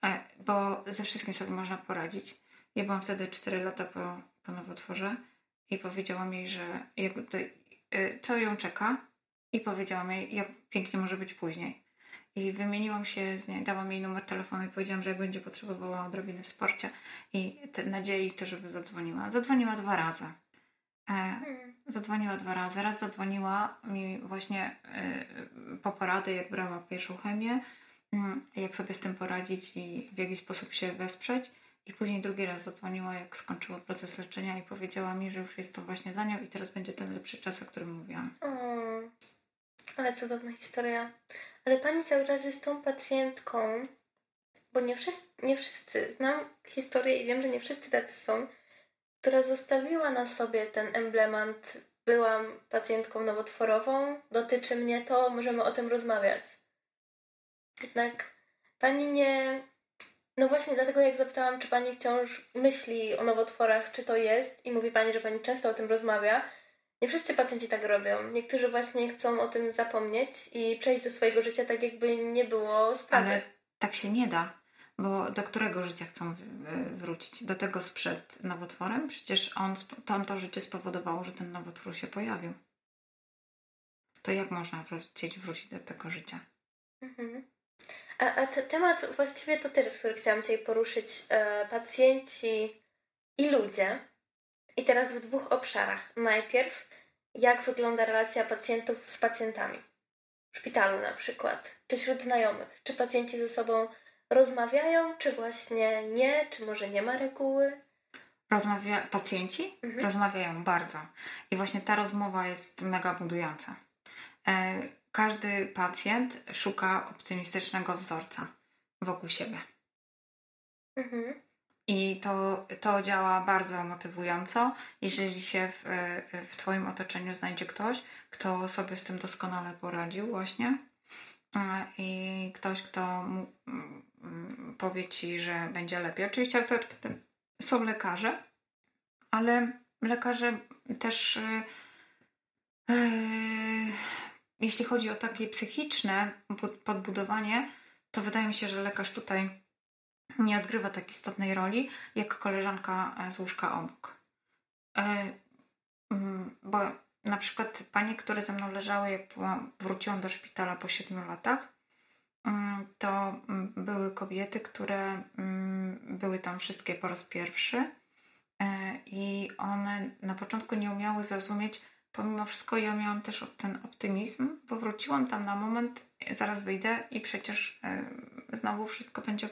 e, bo ze wszystkim sobie można poradzić. Ja byłam wtedy 4 lata po, po nowotworze i powiedziałam jej, że co ją czeka i powiedziałam jej, jak pięknie może być później. I wymieniłam się z nią, dałam jej numer telefonu i powiedziałam, że jak będzie potrzebowała odrobiny wsparcia i te nadziei to, żeby zadzwoniła. Zadzwoniła dwa razy. E, hmm. Zadzwoniła dwa razy. Raz zadzwoniła mi właśnie e, po porady, jak brała pierwszą chemię, mm, jak sobie z tym poradzić i w jaki sposób się wesprzeć. I później drugi raz zadzwoniła, jak skończyła proces leczenia i powiedziała mi, że już jest to właśnie za nią i teraz będzie ten lepszy czas, o którym mówiłam. O, ale cudowna historia. Ale pani cały czas jest tą pacjentką, bo nie wszyscy, nie wszyscy, znam historię i wiem, że nie wszyscy tacy są, która zostawiła na sobie ten emblemat byłam pacjentką nowotworową, dotyczy mnie to, możemy o tym rozmawiać. Jednak pani nie. No właśnie, dlatego jak zapytałam, czy pani wciąż myśli o nowotworach, czy to jest, i mówi pani, że pani często o tym rozmawia, nie wszyscy pacjenci tak robią. Niektórzy właśnie chcą o tym zapomnieć i przejść do swojego życia tak, jakby nie było sprawy. Ale tak się nie da. Bo do którego życia chcą wrócić? Do tego sprzed nowotworem? Przecież on, tamto życie spowodowało, że ten nowotwór się pojawił. To jak można chcieć wrócić do tego życia? Mhm. A, a te, temat właściwie to też, który chciałam dzisiaj poruszyć. E, pacjenci i ludzie. I teraz w dwóch obszarach. Najpierw jak wygląda relacja pacjentów z pacjentami. W szpitalu na przykład, czy wśród znajomych, czy pacjenci ze sobą rozmawiają, czy właśnie nie, czy może nie ma reguły. Rozmawia... Pacjenci mhm. rozmawiają bardzo. I właśnie ta rozmowa jest mega budująca. E, każdy pacjent szuka optymistycznego wzorca wokół siebie. Mhm. I to, to działa bardzo motywująco, jeżeli się w, w Twoim otoczeniu znajdzie ktoś, kto sobie z tym doskonale poradził, właśnie. I ktoś, kto mu, mm, powie Ci, że będzie lepiej. Oczywiście autorytetem są lekarze, ale lekarze też, yy, jeśli chodzi o takie psychiczne podbudowanie, to wydaje mi się, że lekarz tutaj nie odgrywa tak istotnej roli jak koleżanka e, z łóżka obok. E, bo na przykład panie, które ze mną leżały, jak wróciłam do szpitala po 7 latach, to były kobiety, które były tam wszystkie po raz pierwszy e, i one na początku nie umiały zrozumieć, pomimo wszystko ja miałam też ten optymizm, bo wróciłam tam na moment, zaraz wyjdę i przecież znowu wszystko będzie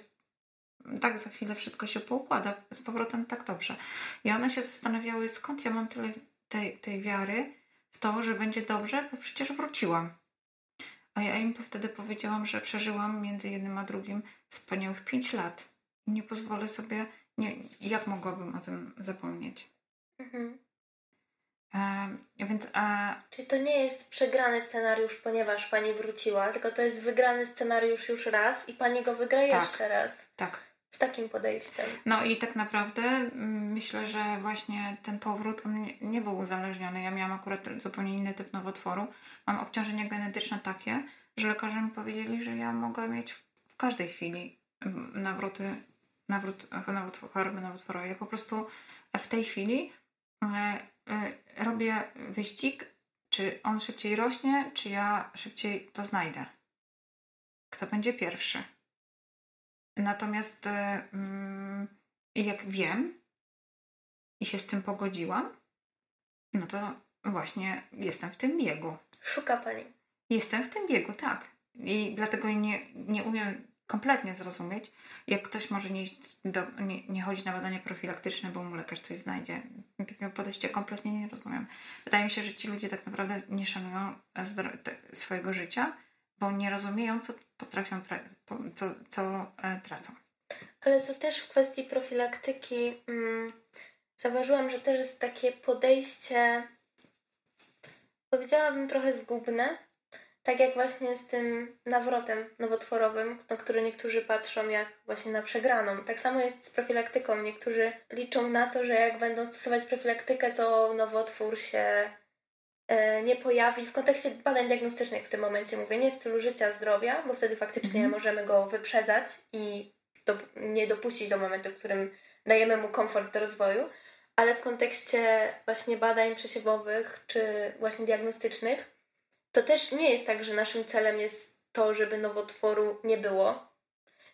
tak za chwilę wszystko się poukłada z powrotem tak dobrze. I one się zastanawiały, skąd ja mam tyle tej, tej wiary w to, że będzie dobrze, bo przecież wróciłam. A ja im wtedy powiedziałam, że przeżyłam między jednym a drugim wspaniałych pięć lat. I nie pozwolę sobie, nie, jak mogłabym o tym zapomnieć. Mhm. E, więc, e... Czyli to nie jest przegrany scenariusz, ponieważ pani wróciła, tylko to jest wygrany scenariusz już raz i pani go wygra tak, jeszcze raz. Tak z takim podejściem. No i tak naprawdę mm, myślę, że właśnie ten powrót nie, nie był uzależniony. Ja miałam akurat zupełnie inny typ nowotworu. Mam obciążenie genetyczne takie, że lekarze mi powiedzieli, że ja mogę mieć w każdej chwili mm, nawroty, nawrót choroby nowotworowej. Ja po prostu w tej chwili robię wyścig, czy on szybciej rośnie, czy ja szybciej to znajdę. Kto będzie pierwszy? Natomiast mm, jak wiem i się z tym pogodziłam, no to właśnie jestem w tym biegu. Szuka pani. Jestem w tym biegu, tak. I dlatego nie, nie umiem kompletnie zrozumieć, jak ktoś może nie, do, nie, nie chodzi na badania profilaktyczne, bo mu lekarz coś znajdzie. Takiego podejścia kompletnie nie rozumiem. Wydaje mi się, że ci ludzie tak naprawdę nie szanują swojego życia, bo nie rozumieją, co potrafią, co, co e, tracą. Ale to też w kwestii profilaktyki mm, zauważyłam, że też jest takie podejście, powiedziałabym trochę zgubne, tak jak właśnie z tym nawrotem nowotworowym, na który niektórzy patrzą jak właśnie na przegraną. Tak samo jest z profilaktyką. Niektórzy liczą na to, że jak będą stosować profilaktykę, to nowotwór się e, nie pojawi w kontekście badań diagnostycznych w tym momencie mówię, nie stylu życia, zdrowia, bo wtedy faktycznie mhm. możemy go wyprzedzać i do, nie dopuścić do momentu, w którym dajemy mu komfort do rozwoju, ale w kontekście właśnie badań przesiewowych czy właśnie diagnostycznych, to też nie jest tak, że naszym celem jest to, żeby nowotworu nie było,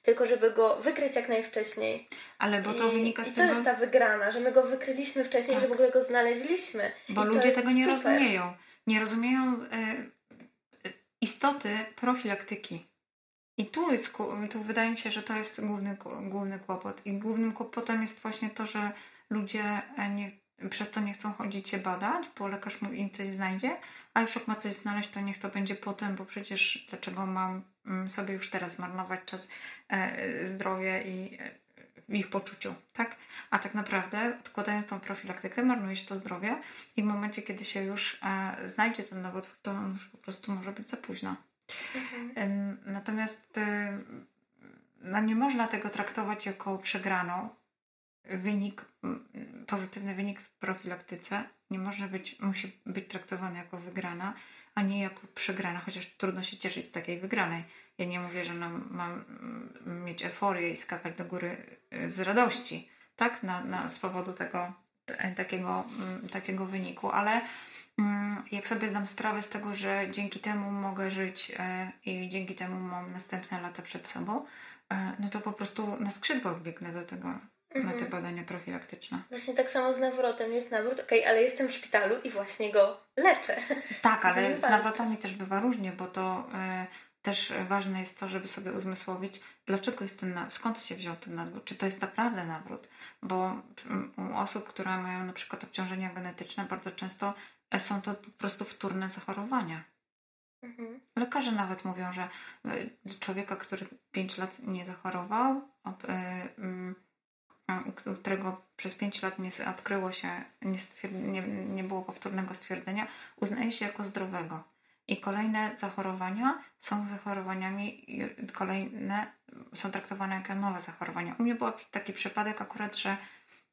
tylko żeby go wykryć jak najwcześniej. Ale bo to I, wynika z i tego... to jest ta wygrana, że my go wykryliśmy wcześniej, tak. że w ogóle go znaleźliśmy. Bo I ludzie tego nie super. rozumieją. Nie rozumieją y, istoty profilaktyki. I tu, jest, tu wydaje mi się, że to jest główny, główny kłopot. I głównym kłopotem jest właśnie to, że ludzie e, nie, przez to nie chcą chodzić się badać, bo lekarz mu im coś znajdzie, a już jak ma coś znaleźć, to niech to będzie potem, bo przecież dlaczego mam mm, sobie już teraz marnować czas, e, zdrowie i e, w ich poczuciu, tak? A tak naprawdę odkładając tą profilaktykę, marnujesz to zdrowie i w momencie, kiedy się już e, znajdzie ten nowotwór, to on już po prostu może być za późno. Mhm. Natomiast no nie można tego traktować jako przegraną. Wynik, pozytywny wynik w profilaktyce nie może być, musi być traktowany jako wygrana, a nie jako przegrana, chociaż trudno się cieszyć z takiej wygranej. Ja nie mówię, że nam, mam mieć euforię i skakać do góry y, z radości, tak? Na, na, z powodu tego takiego, takiego wyniku, ale Mm, jak sobie zdam sprawę z tego, że dzięki temu mogę żyć e, i dzięki temu mam następne lata przed sobą, e, no to po prostu na skrzydłach biegnę do tego, mhm. na te mhm. badania profilaktyczne. Właśnie tak samo z nawrotem. Jest nawrót, okej, okay, ale jestem w szpitalu i właśnie go leczę. Tak, ale z nawrotami też bywa różnie, bo to y, też ważne jest to, żeby sobie uzmysłowić, dlaczego jest ten nawrót, skąd się wziął ten nawrót, czy to jest naprawdę nawrót. Bo u osób, które mają na przykład obciążenia genetyczne, bardzo często są to po prostu wtórne zachorowania. Mhm. Lekarze nawet mówią, że y, człowieka, który 5 lat nie zachorował, y, mm, którego przez 5 lat nie odkryło się, nie, nie, nie było powtórnego stwierdzenia, uznaje się jako zdrowego. I kolejne zachorowania są zachorowaniami, kolejne są traktowane jako nowe zachorowania. U mnie był taki przypadek akurat, że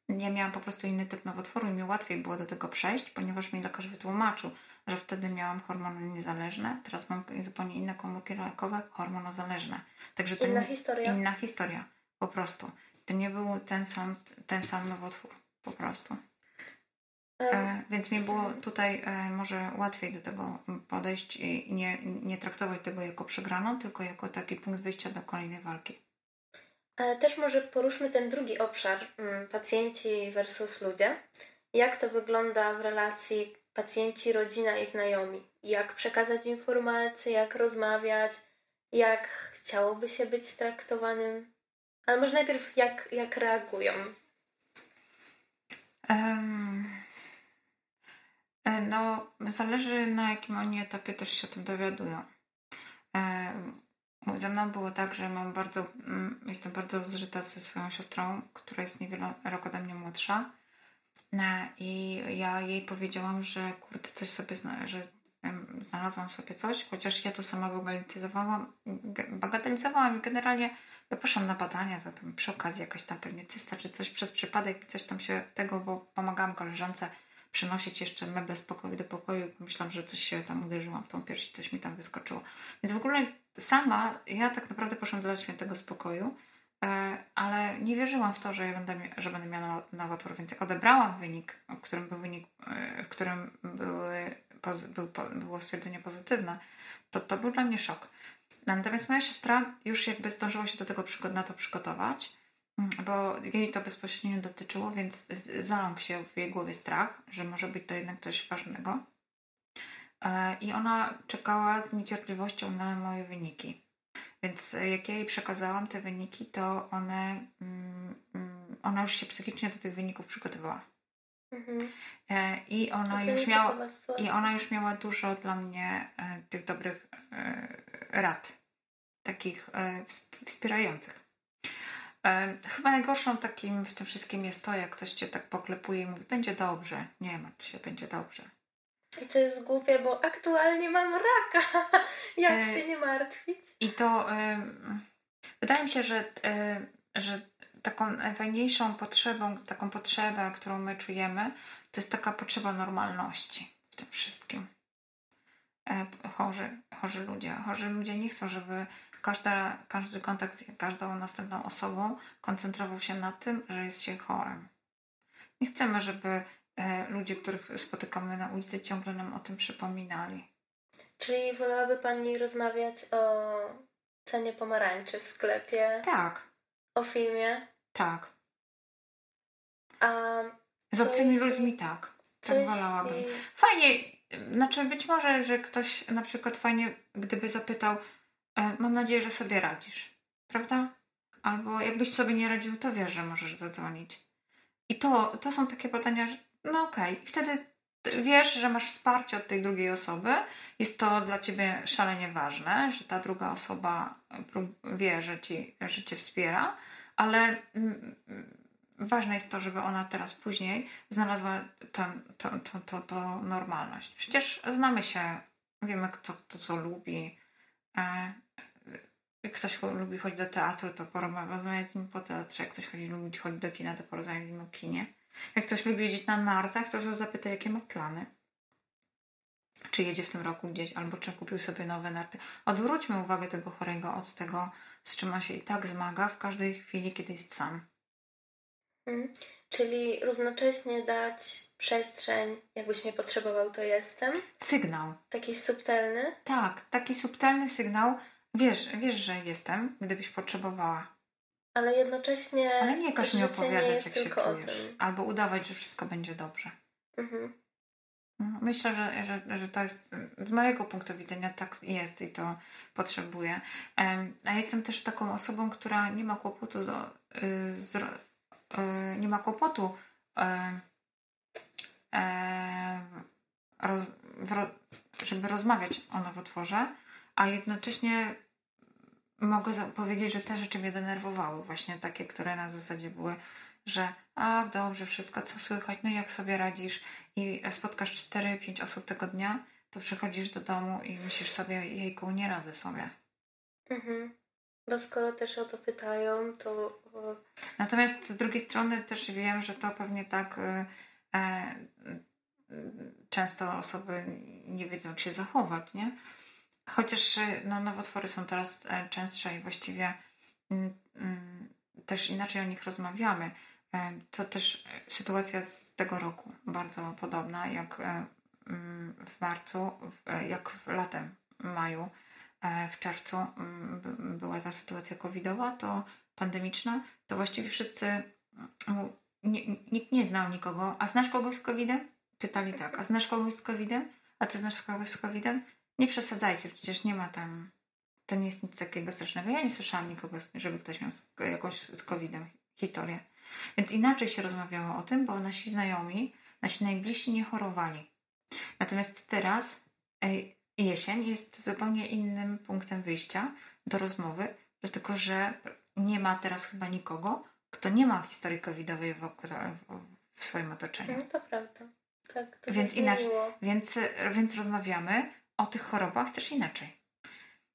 ja miałam po prostu inny typ nowotworu i mi łatwiej było do tego przejść, ponieważ mi lekarz wytłumaczył, że wtedy miałam hormony niezależne, teraz mam zupełnie inne komórki rakowe, hormonozależne. Także to inna historia. Inna historia, po prostu. To nie był ten sam, ten sam nowotwór, po prostu. E, więc mi było tutaj e, może łatwiej do tego podejść i nie, nie traktować tego jako przegraną, tylko jako taki punkt wyjścia do kolejnej walki. Ale też może poruszmy ten drugi obszar, mm, pacjenci versus ludzie. Jak to wygląda w relacji pacjenci, rodzina i znajomi? Jak przekazać informacje, jak rozmawiać, jak chciałoby się być traktowanym? Ale może najpierw jak, jak reagują? Um, no, zależy na jakim oni etapie też się o tym dowiadują. Um, ze mną było tak, że mam bardzo, mm, jestem bardzo zżyta ze swoją siostrą, która jest niewiele rok ode mnie młodsza. E, I ja jej powiedziałam, że kurde, coś sobie, zna, że znalazłam sobie coś, chociaż ja to sama bagatelizowałam, bagatelizowałam i generalnie ja poszłam na badania, to tam przy okazji jakaś tam pewnie cysta czy coś przez przypadek, coś tam się tego, bo pomagałam koleżance przynosić jeszcze meble z pokoju do pokoju. Myślałam, że coś się tam uderzyłam w tą pierś, coś mi tam wyskoczyło. Więc w ogóle sama, ja tak naprawdę poszłam do świętego spokoju E, ale nie wierzyłam w to, że, ja będę, że będę miała nowotwór, więc odebrałam wynik, w którym był wynik, e, w którym były, był, było stwierdzenie pozytywne, to to był dla mnie szok. Natomiast moja siostra już jakby zdążyła się do tego na to przygotować, mm, bo jej to bezpośrednio dotyczyło, więc zaląkł się w jej głowie strach, że może być to jednak coś ważnego. E, I ona czekała z niecierpliwością na moje wyniki. Więc e, jak ja jej przekazałam te wyniki, to one, mm, mm, ona już się psychicznie do tych wyników przygotowała. Mhm. E, I ona, już miała, I ona już miała dużo dla mnie e, tych dobrych rad, takich wspierających. Chyba najgorszą takim w tym wszystkim jest to, jak ktoś cię tak poklepuje i mówi, będzie dobrze. Nie martw się, będzie dobrze. I to jest głupie, bo aktualnie mam raka. Jak e, się nie martwić? I to e, wydaje mi się, że, e, że taką najfajniejszą potrzebą, taką potrzebę, którą my czujemy, to jest taka potrzeba normalności w tym wszystkim. E, chorzy, chorzy ludzie. Chorzy ludzie nie chcą, żeby każda, każdy kontakt z każdą następną osobą koncentrował się na tym, że jest się chorym. Nie chcemy, żeby E, ludzie, których spotykamy na ulicy, ciągle nam o tym przypominali. Czyli wolałaby Pani rozmawiać o cenie pomarańczy w sklepie? Tak. O filmie? Tak. A z obcymi ludźmi tak. Tak wolałabym. Jeśli... Fajnie, znaczy być może, że ktoś na przykład fajnie, gdyby zapytał, e, mam nadzieję, że sobie radzisz, prawda? Albo jakbyś sobie nie radził, to wiesz, że możesz zadzwonić. I to, to są takie pytania, że no okej. Okay. Wtedy wiesz, że masz wsparcie od tej drugiej osoby. Jest to dla ciebie szalenie ważne, że ta druga osoba wie, że, ci, że cię wspiera, ale mm, ważne jest to, żeby ona teraz później znalazła to, to, to, to, to normalność. Przecież znamy się, wiemy kto, kto co lubi. E, jak ktoś lubi chodzić do teatru, to porozmawiać z nim po teatrze. Jak ktoś chodzi, lubi chodzić do kina, to porozmawiać z nim o kinie. Jak ktoś lubi jeździć na nartach, to zapyta, jakie ma plany. Czy jedzie w tym roku gdzieś, albo czy kupił sobie nowe narty. Odwróćmy uwagę tego chorego od tego, z czym on się i tak zmaga w każdej chwili, kiedy jest sam. Hmm. Czyli równocześnie dać przestrzeń, jakbyś mnie potrzebował, to jestem. Sygnał. Taki subtelny? Tak, taki subtelny sygnał. Wiesz, wiesz, że jestem, gdybyś potrzebowała. Ale jednocześnie. Ale nie każ mi opowiadać, jak się czujesz. Albo udawać, że wszystko będzie dobrze. Mhm. No, myślę, że, że, że to jest z mojego punktu widzenia tak jest i to potrzebuję. A jestem też taką osobą, która nie ma kłopotu z, z, nie ma kłopotu roz, żeby rozmawiać o nowotworze, a jednocześnie mogę powiedzieć, że te rzeczy mnie denerwowały, właśnie takie, które na zasadzie były, że ach, dobrze, wszystko co słychać, no jak sobie radzisz i spotkasz 4-5 osób tego dnia, to przychodzisz do domu i myślisz sobie, jejku, nie radzę sobie. Mhm. No skoro też o to pytają, to... Natomiast z drugiej strony też wiem, że to pewnie tak e, e, często osoby nie wiedzą, jak się zachować, nie? Chociaż e, no, nowotwory są teraz e, częstsze i właściwie mm, mm, też inaczej o nich rozmawiamy. E, to też sytuacja z tego roku bardzo podobna jak mm, w marcu, jak w latem, maju, w czerwcu była ta sytuacja covidowa, to pandemiczna, to właściwie wszyscy, nikt nie znał nikogo. A znasz kogoś z covidem? Pytali tak. A znasz kogoś z covidem? A ty znasz kogoś z covidem? Nie przesadzajcie, przecież nie ma tam. To nie jest nic takiego strasznego. Ja nie słyszałam nikogo, żeby ktoś miał jakąś z COVID-em historię. Więc inaczej się rozmawiało o tym, bo nasi znajomi, nasi najbliżsi nie chorowali. Natomiast teraz jesień jest zupełnie innym punktem wyjścia do rozmowy, dlatego że nie ma teraz chyba nikogo, kto nie ma historii covidowej w, w swoim otoczeniu. No to prawda. Tak, to więc inaczej, więc, więc rozmawiamy o tych chorobach też inaczej.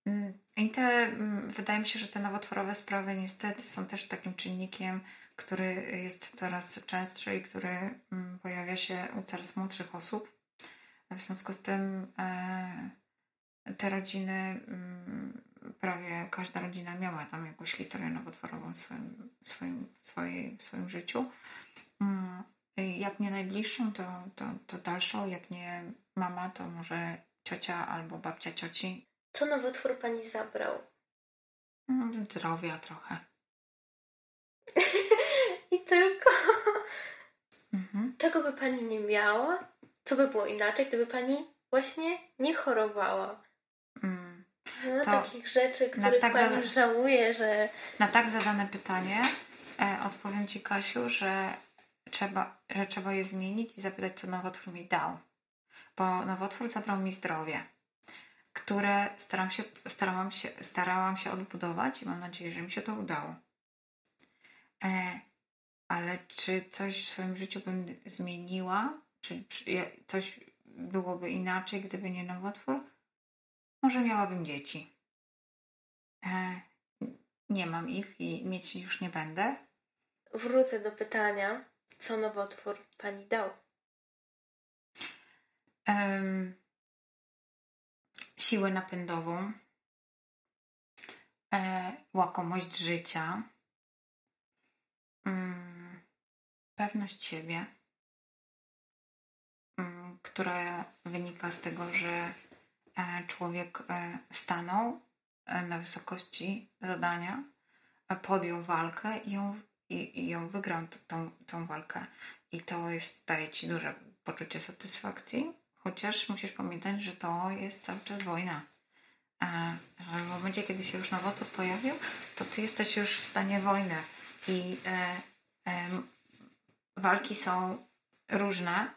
Mm, I te, mm, wydaje mi się, że te nowotworowe sprawy niestety są też takim czynnikiem, który jest coraz częstszy i który mm, pojawia się u coraz młodszych osób. W związku z tym e, te rodziny prawie każda rodzina miała tam jakąś historię nowotworową w swoim, swoim, w swojej, w swoim życiu. Mm, jak nie najbliższą, to, to, to dalszą, jak nie mama, to może ciocia albo babcia cioci. Co nowotwór pani zabrał? Mm, zdrowia trochę. [laughs] Tylko. [laughs] Mhm. Czego by pani nie miała? Co by było inaczej, gdyby pani właśnie nie chorowała? Mm. No, To takich rzeczy, których tak pani zada- żałuje, że. Na tak zadane pytanie e, odpowiem Ci, Kasiu, że trzeba, że trzeba je zmienić i zapytać, co nowotwór mi dał. Bo nowotwór zabrał mi zdrowie, które staram się, starałam, się, starałam się odbudować i mam nadzieję, że mi się to udało. E, ale czy coś w swoim życiu bym zmieniła? Czy, coś byłoby inaczej, gdyby nie nowotwór? Może miałabym dzieci. E, nie mam ich i mieć już nie będę. Wrócę do pytania, co nowotwór pani dał? Em, siłę napędową, e, łakomość życia, mm, pewność siebie, mm, która wynika z tego, że e, człowiek e, stanął e, na wysokości zadania, e, podjął walkę i ją, i, i ją wygrał tą, tą walkę. I to jest, daje ci duże poczucie satysfakcji, chociaż musisz pamiętać, że to jest cały czas wojna. W momencie, kiedy się już nowotwór pojawił, to ty jesteś już w stanie wojny. I e, em, walki są różne.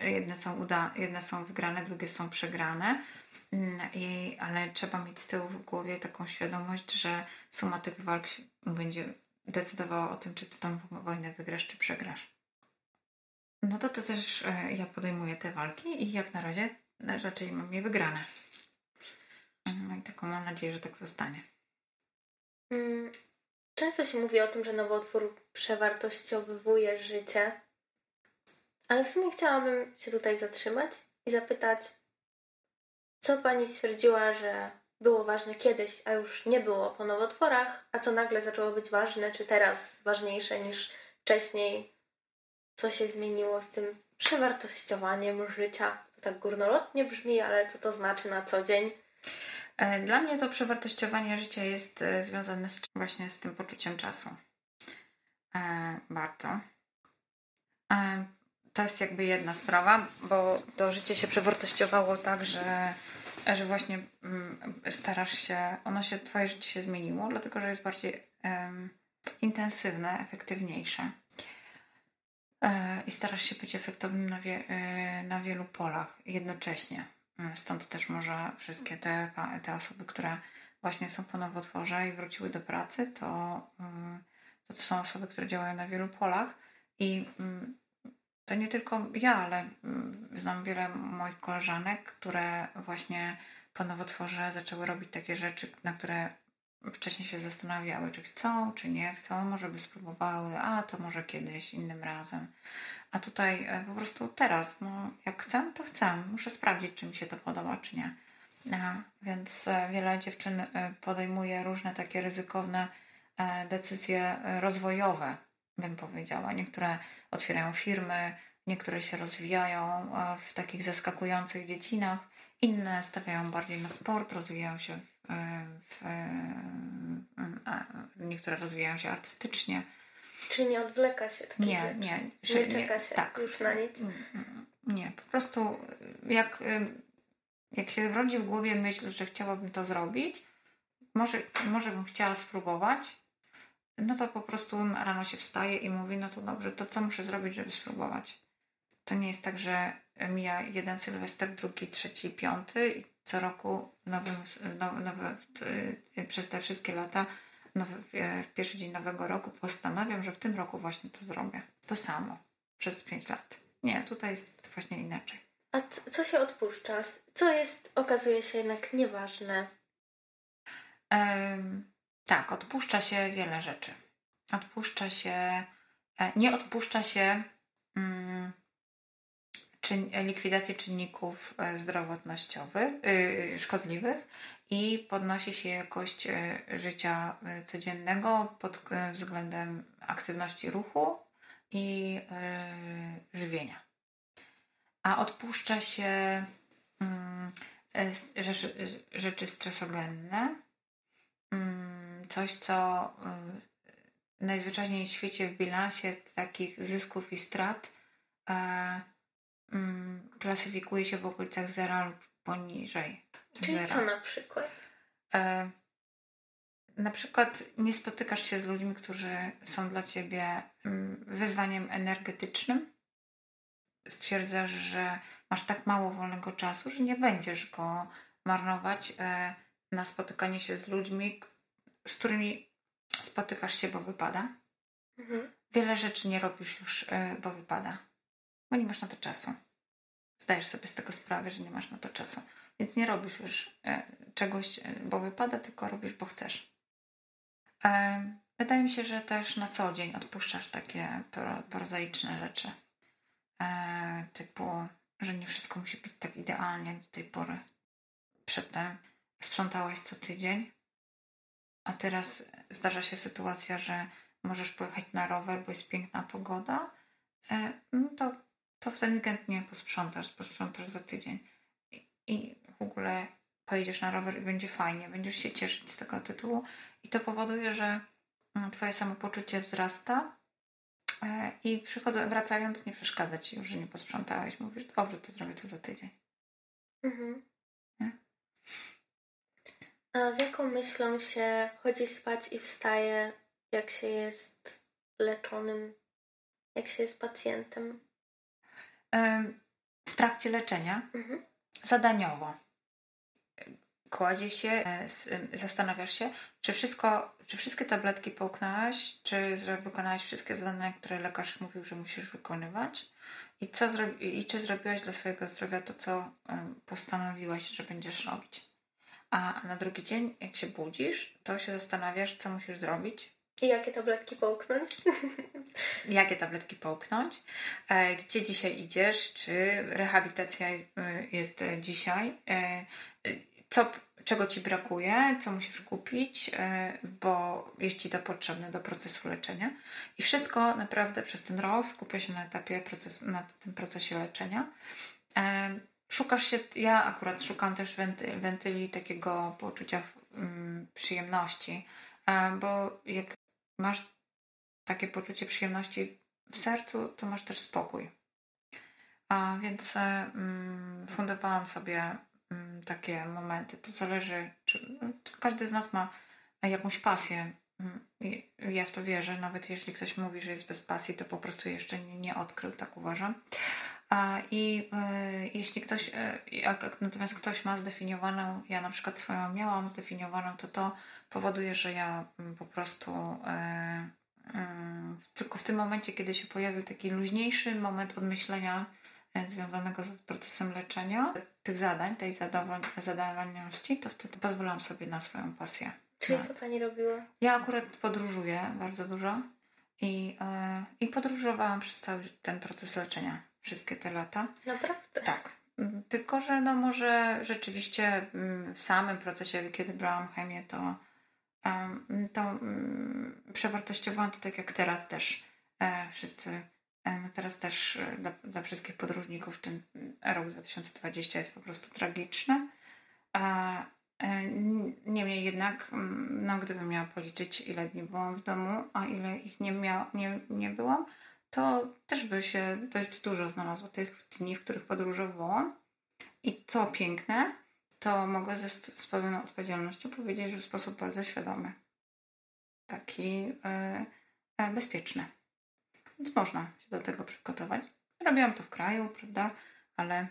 Jedne, są uda, jedne są wygrane, drugie są przegrane. Mm, I, ale trzeba mieć z tyłu w głowie taką świadomość, że suma tych walk będzie decydowała o tym, czy ty tą wojnę wygrasz, czy przegrasz. No to, to też e, ja podejmuję te walki i jak na razie raczej mam je wygrane. No i taką mam nadzieję, że tak zostanie. Często się mówi o tym, że nowotwór przewartościowuje życie, ale w sumie chciałabym się tutaj zatrzymać i zapytać, co pani stwierdziła, że było ważne kiedyś, a już nie było po nowotworach, a co nagle zaczęło być ważne, czy teraz ważniejsze niż wcześniej? Co się zmieniło z tym przewartościowaniem życia? To tak górnolotnie brzmi, ale co to znaczy na co dzień? E, Dla mnie to przewartościowanie życia jest e, związane z, właśnie z tym poczuciem czasu. E, bardzo. To jest jakby jedna sprawa, bo to życie się przewartościowało tak, że, że właśnie mm, starasz się, ono się, twoje życie się zmieniło, dlatego że jest bardziej intensywne, efektywniejsze. I starasz się być efektownym na, wie, na wielu polach jednocześnie. Mm, Stąd też może wszystkie te, te osoby, które właśnie są po nowotworze i wróciły do pracy, to, mm, to, to są osoby, które działają na wielu polach i mm, to nie tylko ja, ale znam wiele moich koleżanek, które właśnie po nowotworze zaczęły robić takie rzeczy, na które wcześniej się zastanawiały, czy chcą, czy nie chcą, może by spróbowały, a to może kiedyś, innym razem. A tutaj e, po prostu teraz, no jak chcę, to chcę. Muszę sprawdzić, czy mi się to podoba, czy nie. A, więc e, wiele dziewczyn e, podejmuje różne takie ryzykowne decyzje rozwojowe, bym powiedziała. Niektóre otwierają firmy, niektóre się rozwijają w takich zaskakujących dziedzinach, inne stawiają bardziej na sport, rozwijają się w, niektóre rozwijają się artystycznie. Czy nie odwleka się takich Nie, rzeczy? nie, Nie czeka się tak. już na nic? Mm, mm, Nie, po prostu jak, jak się rodzi w głowie myśl, że chciałabym to zrobić, może, może bym chciała spróbować, no to po prostu rano się wstaje i mówi, no to dobrze, to co muszę zrobić, żeby spróbować? To nie jest tak, że mija jeden sylwester, drugi, trzeci, piąty i co roku nowym, nowy, nowy, y, przez te wszystkie lata nowy, e, w pierwszy dzień nowego roku postanawiam, że w tym roku właśnie to zrobię. To samo przez pięć lat. Nie, tutaj jest właśnie inaczej. A co się odpuszcza? Co jest, okazuje się jednak nieważne? Em, tak, odpuszcza się wiele rzeczy. Odpuszcza się, e, nie odpuszcza się mm, czyn, likwidacji czynników e, zdrowotnościowych, y, szkodliwych i podnosi się jakość e, życia e, codziennego pod e, względem aktywności ruchu i żywienia. A odpuszcza się mm, rzeczy, stresogenne, mm, coś co najzwyczajniej w świecie w bilansie takich zysków i strat mm, klasyfikuje się w okolicach zera lub poniżej Zera. co na przykład? E, na przykład nie spotykasz się z ludźmi, którzy są dla ciebie mm, wyzwaniem energetycznym. Stwierdzasz, że masz tak mało wolnego czasu, że nie będziesz go marnować e, na spotykanie się z ludźmi, z którymi spotykasz się, bo wypada. Mhm. Wiele rzeczy nie robisz już, e, bo wypada, bo nie masz na to czasu. Zdajesz sobie z tego sprawę, że nie masz na to czasu. Więc nie robisz już e, czegoś, e, bo wypada, tylko robisz, bo chcesz. E, wydaje mi się, że też na co dzień odpuszczasz takie prozaiczne rzeczy. Typu, że nie wszystko musi być tak idealnie do tej pory. Przedtem sprzątałaś co tydzień, a teraz zdarza się sytuacja, że możesz pojechać na rower, bo jest piękna pogoda, no to, to w ten weekend nie posprzątasz, posprzątasz za tydzień. I w ogóle pojedziesz na rower i będzie fajnie, będziesz się cieszyć z tego tytułu i to powoduje, że mm, twoje samopoczucie wzrasta e, i przychodzę, wracając nie przeszkadza ci już, że nie posprzątałeś. Mówisz, dobrze, to zrobię to za tydzień. Mhm. A z jaką myślą się chodzi spać i wstaje, jak się jest leczonym, jak się jest pacjentem? W trakcie leczenia mhm. zadaniowo kładzie się, e, zastanawiasz się, czy wszystko, czy wszystkie tabletki połknęłaś, czy wykonałaś wszystkie zadania, które lekarz mówił, że musisz wykonywać i, co i czy zrobiłaś dla swojego zdrowia to, co postanowiłaś, że będziesz robić. A na drugi dzień, jak się budzisz, to się zastanawiasz, co musisz zrobić. I jakie tabletki połknąć? [laughs] jakie tabletki połknąć? E, gdzie dzisiaj idziesz? Czy rehabilitacja jest, e, jest dzisiaj? co, czego ci brakuje, co musisz kupić, e, bo jest ci to potrzebne do procesu leczenia. I wszystko naprawdę przez ten rok skupia się na etapie procesu, na tym procesie leczenia. E, szukasz się, ja akurat szukam też wenty, wentyli takiego poczucia um, przyjemności, e, bo jak masz takie poczucie przyjemności w sercu, to masz też spokój. A więc um, fundowałam sobie Mm, takie momenty. To zależy, czy, czy każdy z nas ma jakąś pasję. Mm, ja w to wierzę, nawet jeśli ktoś mówi, że jest bez pasji, to po prostu jeszcze nie, nie odkrył, tak uważam. I y, jeśli ktoś, y, natomiast ktoś ma zdefiniowaną, ja na przykład swoją miałam zdefiniowaną, to to powoduje, że ja mm, po prostu y, tylko w tym momencie, kiedy się pojawił taki luźniejszy moment odmyślenia związanego z procesem leczenia, tych zadań, tej zadawalności, to wtedy pozwalam sobie na swoją pasję. Czyli no. co Pani robiła? Ja akurat podróżuję bardzo dużo i, yy, i podróżowałam przez cały ten proces leczenia, wszystkie te lata. Naprawdę? Tak. Mm, tylko, że no może rzeczywiście mm, w samym procesie, kiedy brałam chemię, to, to mm, przewartościowałam to tak jak teraz też e, wszyscy teraz też e, dla, dla wszystkich podróżników ten rok 2020 jest po prostu tragiczny. E, niemniej jednak, no, gdybym miała policzyć, ile dni byłam w domu, a ile ich nie, miał, nie, nie byłam, to też by się dość dużo znalazło tych dni, w których podróżowałam. I co piękne, to mogę ze, z pełną odpowiedzialnością powiedzieć, że w sposób bardzo świadomy. Taki e, bezpieczny. Więc można się do tego przygotować. Robiłam to w kraju, prawda? Ale,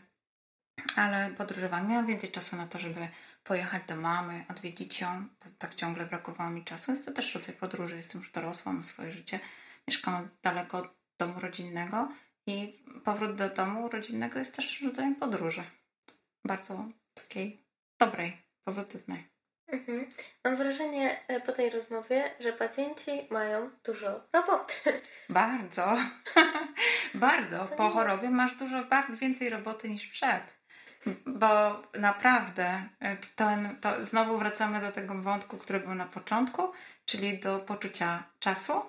ale podróżowałam. Miałam więcej czasu na to, żeby pojechać do mamy, odwiedzić ją. Tak ciągle brakowało mi czasu. Jest to też rodzaj podróży. Jestem już dorosła, mam swoje życie. Mieszkam daleko od domu rodzinnego i powrót do domu rodzinnego jest też rodzajem podróży. Bardzo takiej dobrej, pozytywnej. Mhm. Mam wrażenie e, po tej rozmowie, że pacjenci mają dużo roboty. [laughs] Bardzo. [laughs] bardzo. Po chorobie masz dużo więcej roboty niż przed. bo naprawdę ten, to znowu wracamy do tego wątku, który był na początku, czyli do poczucia czasu.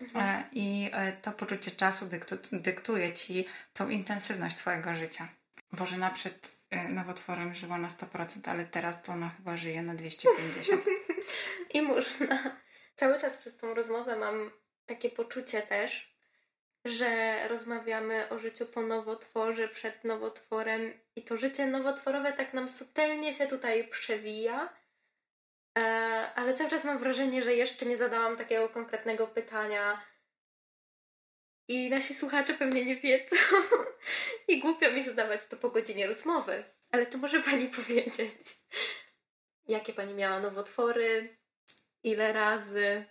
Mhm. I to poczucie czasu dyktu, dyktuje ci tą intensywność Twojego życia. Bożena przed nowotworem żyła na 100%, ale teraz to ona chyba żyje na 250. [laughs] I można. Cały czas przez tą rozmowę mam takie poczucie też, że rozmawiamy o życiu po nowotworze, przed nowotworem i to życie nowotworowe tak nam subtelnie się tutaj przewija, e, ale cały czas mam wrażenie, że jeszcze nie zadałam takiego konkretnego pytania i nasi słuchacze pewnie nie wiedzą. [laughs] I głupio mi zadawać to po godzinie rozmowy, ale to może Pani [laughs] powiedzieć, jakie Pani miała nowotwory, ile razy?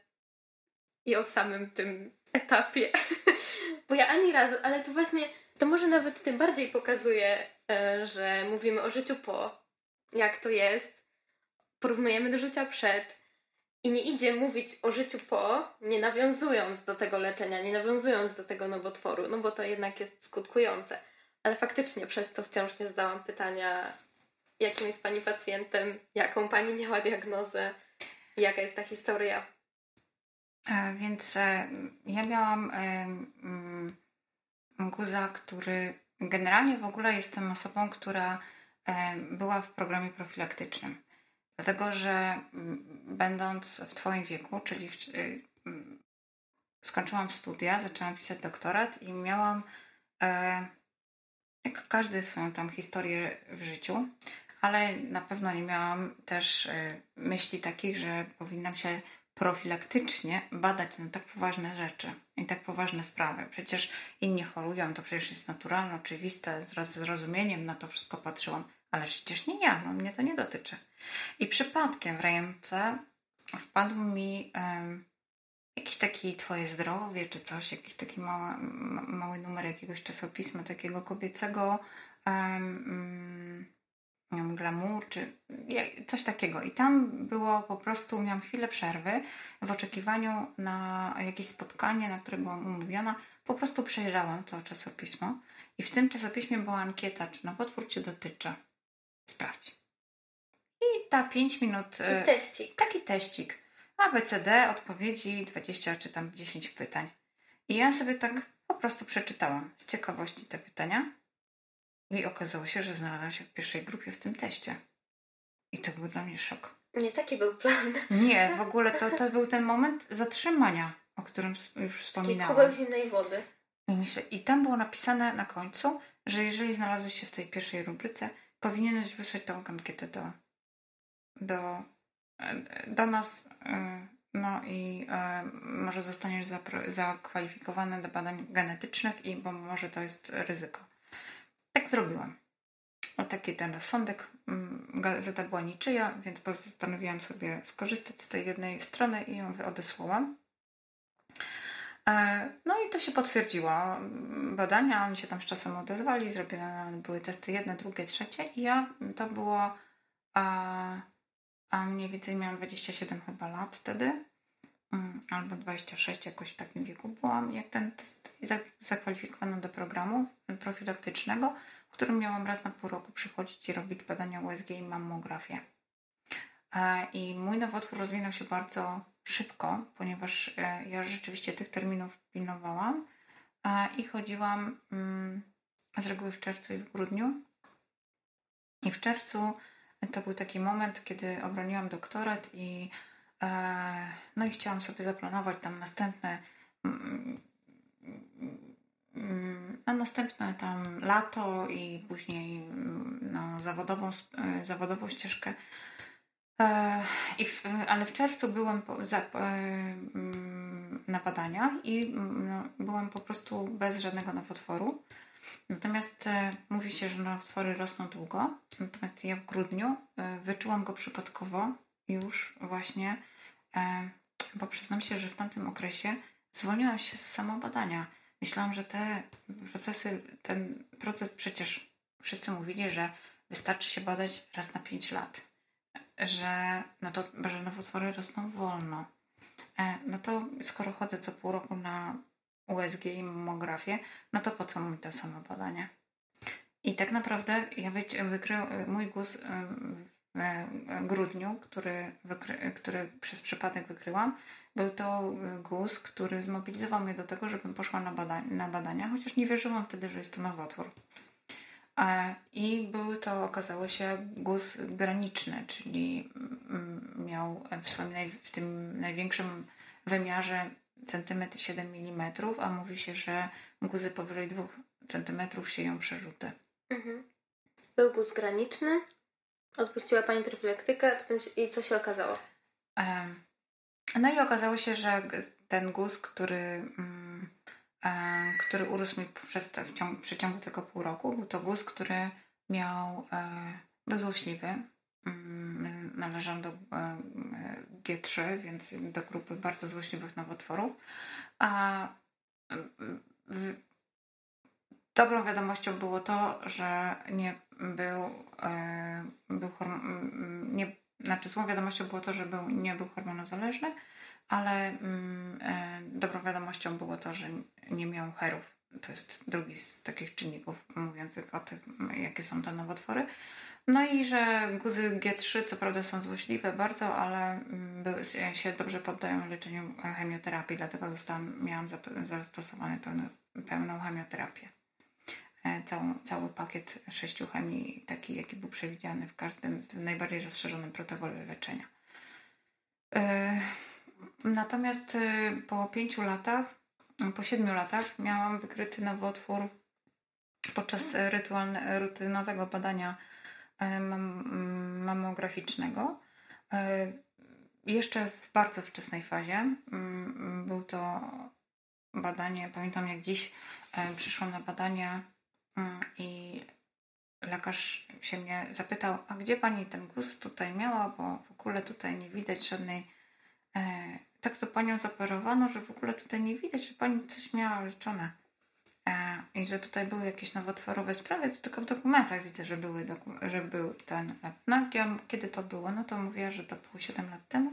I o samym tym etapie. [laughs] Bo ja ani razu, ale to właśnie, to może nawet tym bardziej pokazuje, e, że mówimy o życiu po, jak to jest, porównujemy do życia przed. I nie idzie mówić o życiu po, nie nawiązując do tego leczenia, nie nawiązując do tego nowotworu, no bo to jednak jest skutkujące. Ale faktycznie przez to wciąż nie zdałam pytania, jakim jest pani pacjentem, jaką pani miała diagnozę, jaka jest ta historia. E, więc e, ja miałam mm, guza, który generalnie w ogóle jestem osobą, która była w programie profilaktycznym. Dlatego, że mm, będąc w Twoim wieku, czyli w, y, mm, skończyłam studia, zaczęłam pisać doktorat i miałam, e, jak każdy, swoją tam historię w życiu, ale na pewno nie miałam też myśli takich, że powinnam się profilaktycznie badać na tak poważne rzeczy i tak poważne sprawy. Przecież inni chorują, to przecież jest naturalne, oczywiste, z zrozumieniem na to wszystko patrzyłam, ale przecież nie ja, no mnie to nie dotyczy. I przypadkiem w ręce wpadł mi um, jakiś taki Twoje zdrowie, czy coś, jakiś taki mały, numer jakiegoś czasopisma takiego kobiecego. Um, wiem, glamour, czy coś takiego. I tam było po prostu, miałam chwilę przerwy w oczekiwaniu na jakieś spotkanie, na które byłam umówiona. Po prostu przejrzałam to czasopismo i w tym czasopiśmie była ankieta, czy nowotwór Cię dotyczy. Sprawdź. I ta 5 minut... Taki e, teścik. Taki teścik. ABCD, odpowiedzi 20 czy tam 10 pytań. I ja sobie tak po prostu przeczytałam z ciekawości te pytania i okazało się, że znalazłam się w pierwszej grupie w tym teście. I to był dla mnie szok. Nie taki był plan. Nie, [laughs] w ogóle to, to był ten moment zatrzymania, o którym już wspominałam. Taki kubeł zimnej wody. I, myślę, I tam było napisane na końcu, że jeżeli znalazłeś się w tej pierwszej rubryce, powinieneś wysłać tą ankietę do, do, do nas. Y, no i y, może zostaniesz zakwalifikowany do badań genetycznych, i bo może to jest ryzyko. Tak zrobiłam. O taki ten sądek, mm, gazeta była niczyja, więc postanowiłam sobie skorzystać z tej jednej strony i ją odesłałam. E, no i to się potwierdziło. Badania, oni się tam z czasem odezwali, zrobione były testy jedne, drugie, trzecie i ja, to było a mniej więcej miałam 27 chyba lat wtedy, mm, albo 26, jakoś w takim wieku byłam, jak ten test zakwalifikowano do programu profilaktycznego, w którym miałam raz na pół roku przychodzić i robić badania USG i mammografię. E, I mój nowotwór rozwinął się bardzo szybko, ponieważ e, ja rzeczywiście tych terminów pilnowałam e, i chodziłam mm, z reguły w czerwcu i w grudniu. I w czerwcu to był taki moment, kiedy obroniłam doktorat i no i chciałam sobie zaplanować tam następne mm, mm, no, następne tam lato i później no, zawodową, zawodową ścieżkę E, I w, ale w czerwcu byłam po, za, e, mm, na badaniach i mm, no, byłam po prostu bez żadnego nowotworu. Natomiast e, mówi się, że nowotwory rosną długo. Natomiast ja w grudniu wyczułam go przypadkowo już właśnie, bo przyznam się, że w tamtym okresie zwolniłam się z samobadania. Myślałam, że te procesy, ten proces przecież wszyscy mówili, że wystarczy się badać raz na 5 lat że, no to, że nowotwory rosną wolno. E, no to skoro chodzę co pół roku na USG i mammografię, no to po co mi to samo badanie? I tak naprawdę ja wykrył mój guz w grudniu, który, wykry, który przez przypadek wykryłam, był to guz, który zmobilizował mnie do tego, żebym poszła na, badań, na badania, chociaż nie wierzyłam wtedy, że jest to nowotwór. I był to, okazało się, guz graniczny, czyli mm, miał w, swoim naj, w tym największym wymiarze centymetr 7 mm, a mówi się, że guzy powyżej 2 cm sieją przerzuty. Mhm. Był guz graniczny, odpuściła Pani profilaktykę i co się okazało? No i okazało się, że ten guz, który, mm, który urósł mi przez te, w ciągu, przeciągu tego pół roku, był to guz, który miał, e, należał do e, G3, więc do grupy bardzo złośliwych nowotworów. A dobrą wiadomością było to, że nie był, e, był nie, znaczy złą wiadomością było to, że był, nie był hormonozależny, ale mm, dobrą wiadomością było to, że nie miał herów. To jest drugi z takich czynników mówiących o tym, jakie są te nowotwory. No i że guzy G3 co prawda są złośliwe bardzo, ale mm, się dobrze poddają leczeniu chemioterapii, dlatego zostałam, miałam zastosowany pełną chemioterapię. E, Całą, cały pakiet sześciu chemii, taki jaki był przewidziany w każdym, w najbardziej rozszerzonym protokole leczenia. E, natomiast e, po pięciu latach, po siedmiu latach miałam wykryty nowotwór podczas rytualne, rutynowego badania E, mamograficznego. E, jeszcze w bardzo wczesnej fazie. Mm, był to badanie, pamiętam jak dziś e, przyszłam na badanie mm, i lekarz się mnie zapytał, a gdzie pani ten guz tutaj miała, bo w ogóle tutaj nie widać żadnej. Tak to panią zoperowano, że w ogóle tutaj nie widać, że pani coś miała leczone. E, i że tutaj były jakieś nowotworowe sprawy, to tylko w dokumentach widzę, że, były że był ten No, ja, kiedy to było? No to mówię, że to było 7 lat temu.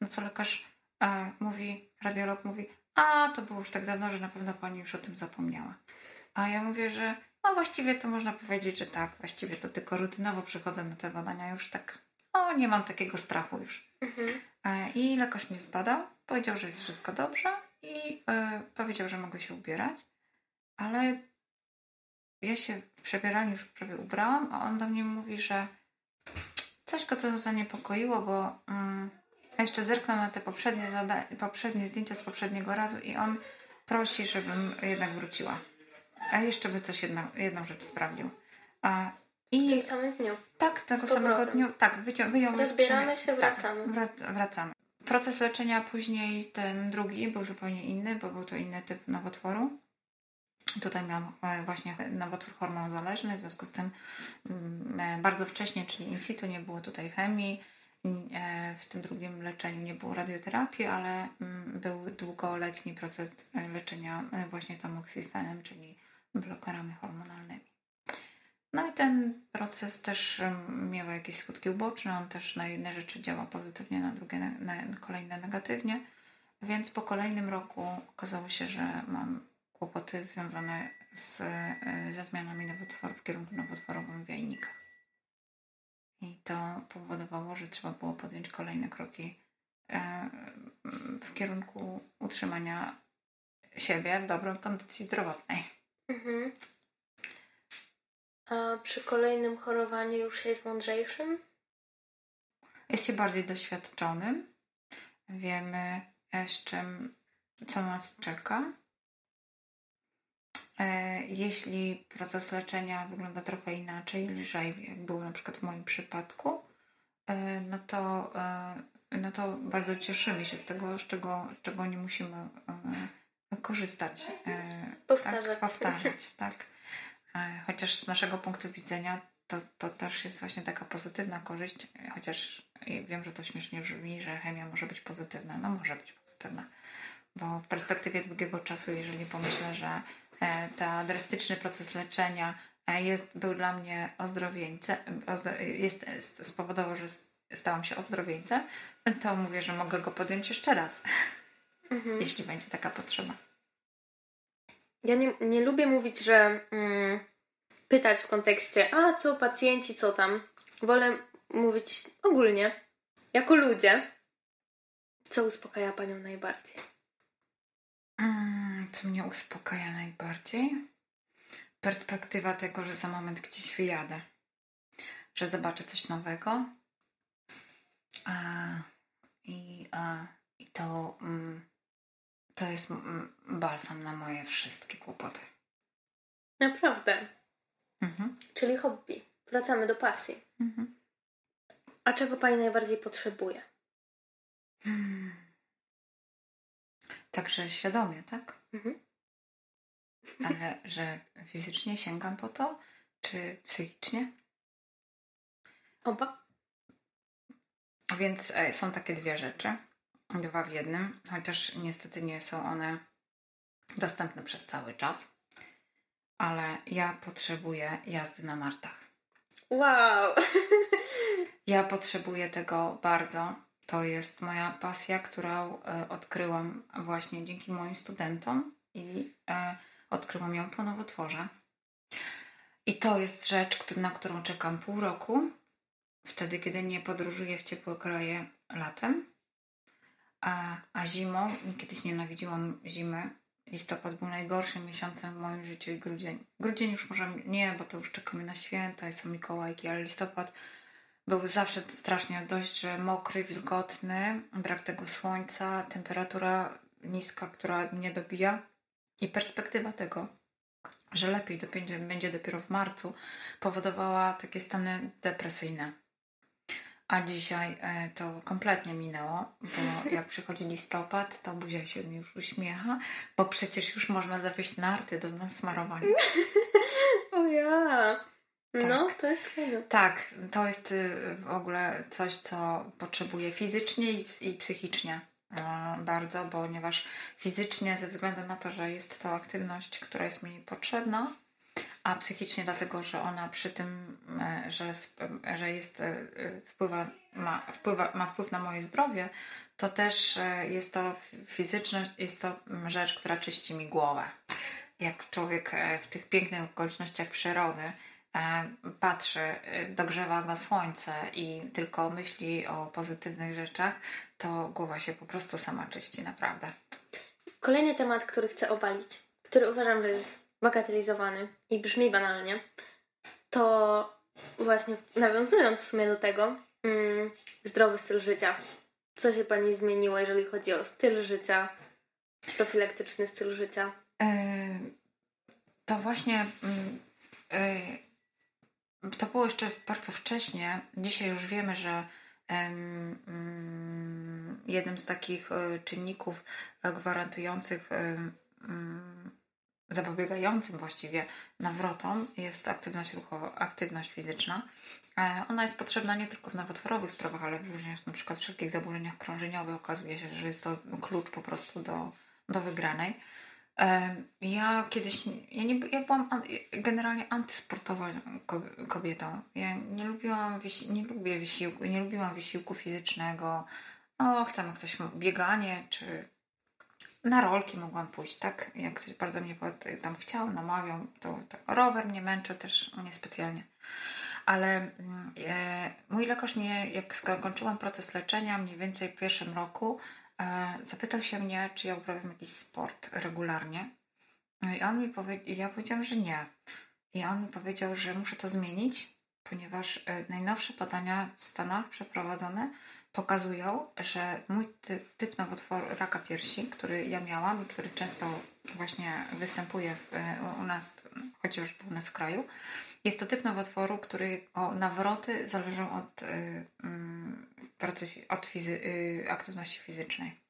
No co lekarz e, mówi, radiolog mówi, a to było już tak dawno, że na pewno pani już o tym zapomniała. A ja mówię, że no właściwie to można powiedzieć, że tak, właściwie to tylko rutynowo przychodzę na te badania, już tak, o nie mam takiego strachu już. Mhm. E, I lekarz mnie zbadał, powiedział, że jest wszystko dobrze i e, powiedział, że mogę się ubierać. Ale ja się w przebieraniu już prawie ubrałam, a on do mnie mówi, że coś go to zaniepokoiło, bo mm, jeszcze zerknął na te poprzednie, poprzednie zdjęcia z poprzedniego razu i on prosi, żebym jednak wróciła. A jeszcze by coś jedna, jedną rzecz sprawdził. A, i w tym samym dniu. Tak, tego samego dniu. Tak, wycią, wyjął Rozbieramy się, tak, wracamy. Tak, wracamy. Proces leczenia później, ten drugi, był zupełnie inny, bo był to inny typ nowotworu. Tutaj miałam e, właśnie nowotwór hormonozależny, w związku z tym mm, e, bardzo wcześnie, czyli in situ, nie było tutaj chemii. E, w tym drugim leczeniu nie było radioterapii, ale mm, był długoletni proces leczenia właśnie tamoxifenem, czyli blokerami hormonalnymi. No i ten proces też miał jakieś skutki uboczne, on też na jedne rzeczy działa pozytywnie, na drugie, na kolejne negatywnie. Więc po kolejnym roku okazało się, że mam kłopoty związane z, e, ze zmianami nowotworów w kierunku nowotworowym w jajnikach. I to powodowało, że trzeba było podjąć kolejne kroki e, w kierunku utrzymania siebie w dobrej kondycji zdrowotnej. Mhm. A przy kolejnym chorowaniu już się jest mądrzejszym? Jest się bardziej doświadczonym. Wiemy, z czym, co nas czeka. E, jeśli proces leczenia wygląda trochę inaczej, lżej, jak było na przykład w moim przypadku, e, no to, e, no to bardzo cieszymy się z tego, z czego, czego nie musimy korzystać. Powtarzać. Tak, powtarzać, [laughs] tak. Chociaż z naszego punktu widzenia to, to też jest właśnie taka pozytywna korzyść, chociaż wiem, że to śmiesznie brzmi, że chemia może być pozytywna. No może być pozytywna, bo w perspektywie długiego czasu, jeżeli pomyślę, że E, ten drastyczny proces leczenia e, jest, był dla mnie ozdrowieńcem, jest, spowodował, że stałam się ozdrowieńcem, to mówię, że mogę go podjąć jeszcze raz, [laughs] mhm. jeśli będzie taka potrzeba. Ja nie, nie lubię mówić, że mm, pytać w kontekście, a co pacjenci, co tam. Wolę mówić ogólnie, jako ludzie. Co uspokaja Panią najbardziej? Co mnie uspokaja najbardziej? Perspektywa tego, że za moment gdzieś wyjadę. Że zobaczę coś nowego. A, i, a, I to, mm, to jest mm, balsam na moje wszystkie kłopoty. Naprawdę. Mhm. Czyli hobby. Wracamy do pasji. Mhm. A czego Pani najbardziej potrzebuje? Hmm. Także świadomie, tak? Mhm. Ale że fizycznie sięgam po to, czy psychicznie? Oba? Więc e, są takie dwie rzeczy. Dwa w jednym, chociaż niestety nie są one dostępne przez cały czas. Ale ja potrzebuję jazdy na nartach. Wow! [laughs] Ja potrzebuję tego bardzo. To jest moja pasja, którą e, odkryłam właśnie dzięki moim studentom i e, odkryłam ją po nowotworze. I to jest rzecz, na którą czekam pół roku, wtedy, kiedy nie podróżuję w ciepłe kraje latem. A, a zimą, kiedyś nienawidziłam zimy. Listopad był najgorszym miesiącem w moim życiu i grudzień. Grudzień już może nie, bo to już czekamy na święta i są Mikołajki, ale listopad był zawsze strasznie dość, że mokry, wilgotny, brak tego słońca, temperatura niska, która mnie dobija i perspektywa tego, że lepiej będzie, będzie dopiero w marcu, powodowała takie stany depresyjne. A dzisiaj e, to kompletnie minęło, bo [laughs] jak przychodzi listopad, to buzia się mi już uśmiecha, bo przecież już można zawieźć narty do nasmarowania. [laughs] O ja! No, to jest fajne. Tak, to jest y, w ogóle coś, co potrzebuję fizycznie i, psychicznie e, bardzo, ponieważ fizycznie ze względu na to, że jest to aktywność, która jest mi potrzebna, a psychicznie dlatego, że ona przy tym, e, że, że jest, e, wpływa, ma, wpływa, ma wpływ na moje zdrowie, to też jest to fizyczne, jest to mm, rzecz, która czyści mi głowę. Jak człowiek w tych pięknych okolicznościach przyrody patrzy, e, dogrzewa go słońce i tylko myśli o pozytywnych rzeczach, to głowa się po prostu sama czyści, naprawdę. Kolejny temat, który chcę obalić, który uważam, że jest bagatelizowany i brzmi banalnie, to właśnie nawiązując w sumie do tego, mm, zdrowy styl życia. Co się Pani zmieniło, jeżeli chodzi o styl życia, profilaktyczny styl życia? E, To właśnie e, to było jeszcze bardzo wcześnie. Dzisiaj już wiemy, że mm, jednym z takich e, czynników e, gwarantujących, em, mm, zapobiegającym właściwie nawrotom jest aktywność ruchowa, aktywność fizyczna. E, Ona jest potrzebna nie tylko w nowotworowych sprawach, ale również na przykład wszelkich zaburzeniach krążeniowych. Okazuje się, że jest to klucz po prostu do, do wygranej. Ja kiedyś, ja, nie, ja byłam generalnie antysportową ko- kobietą. Ja nie lubiłam, nie lubię wysiłku, nie lubiłam wysiłku fizycznego. No, chcemy ktoś bieganie, czy na rolki mogłam pójść, tak? Jak ktoś bardzo mnie tam chciał, namawiał, to, to rower mnie męczył też niespecjalnie. Ale mm, e, mój lekarz mnie, jak skończyłam proces leczenia, mniej więcej w pierwszym roku, zapytał się mnie, czy ja uprawiam jakiś sport regularnie. No I on mi powiedział, ja powiedziałam, że nie. I on mi powiedział, że muszę to zmienić, ponieważ e, najnowsze badania w Stanach przeprowadzone pokazują, że mój ty, typ nowotworu raka piersi, który ja miałam i który często właśnie występuje w, e, u nas, chociaż u nas w kraju, jest to typ nowotworu, który o nawroty zależą od, y, mm, pracy, od fizy, y, aktywności fizycznej.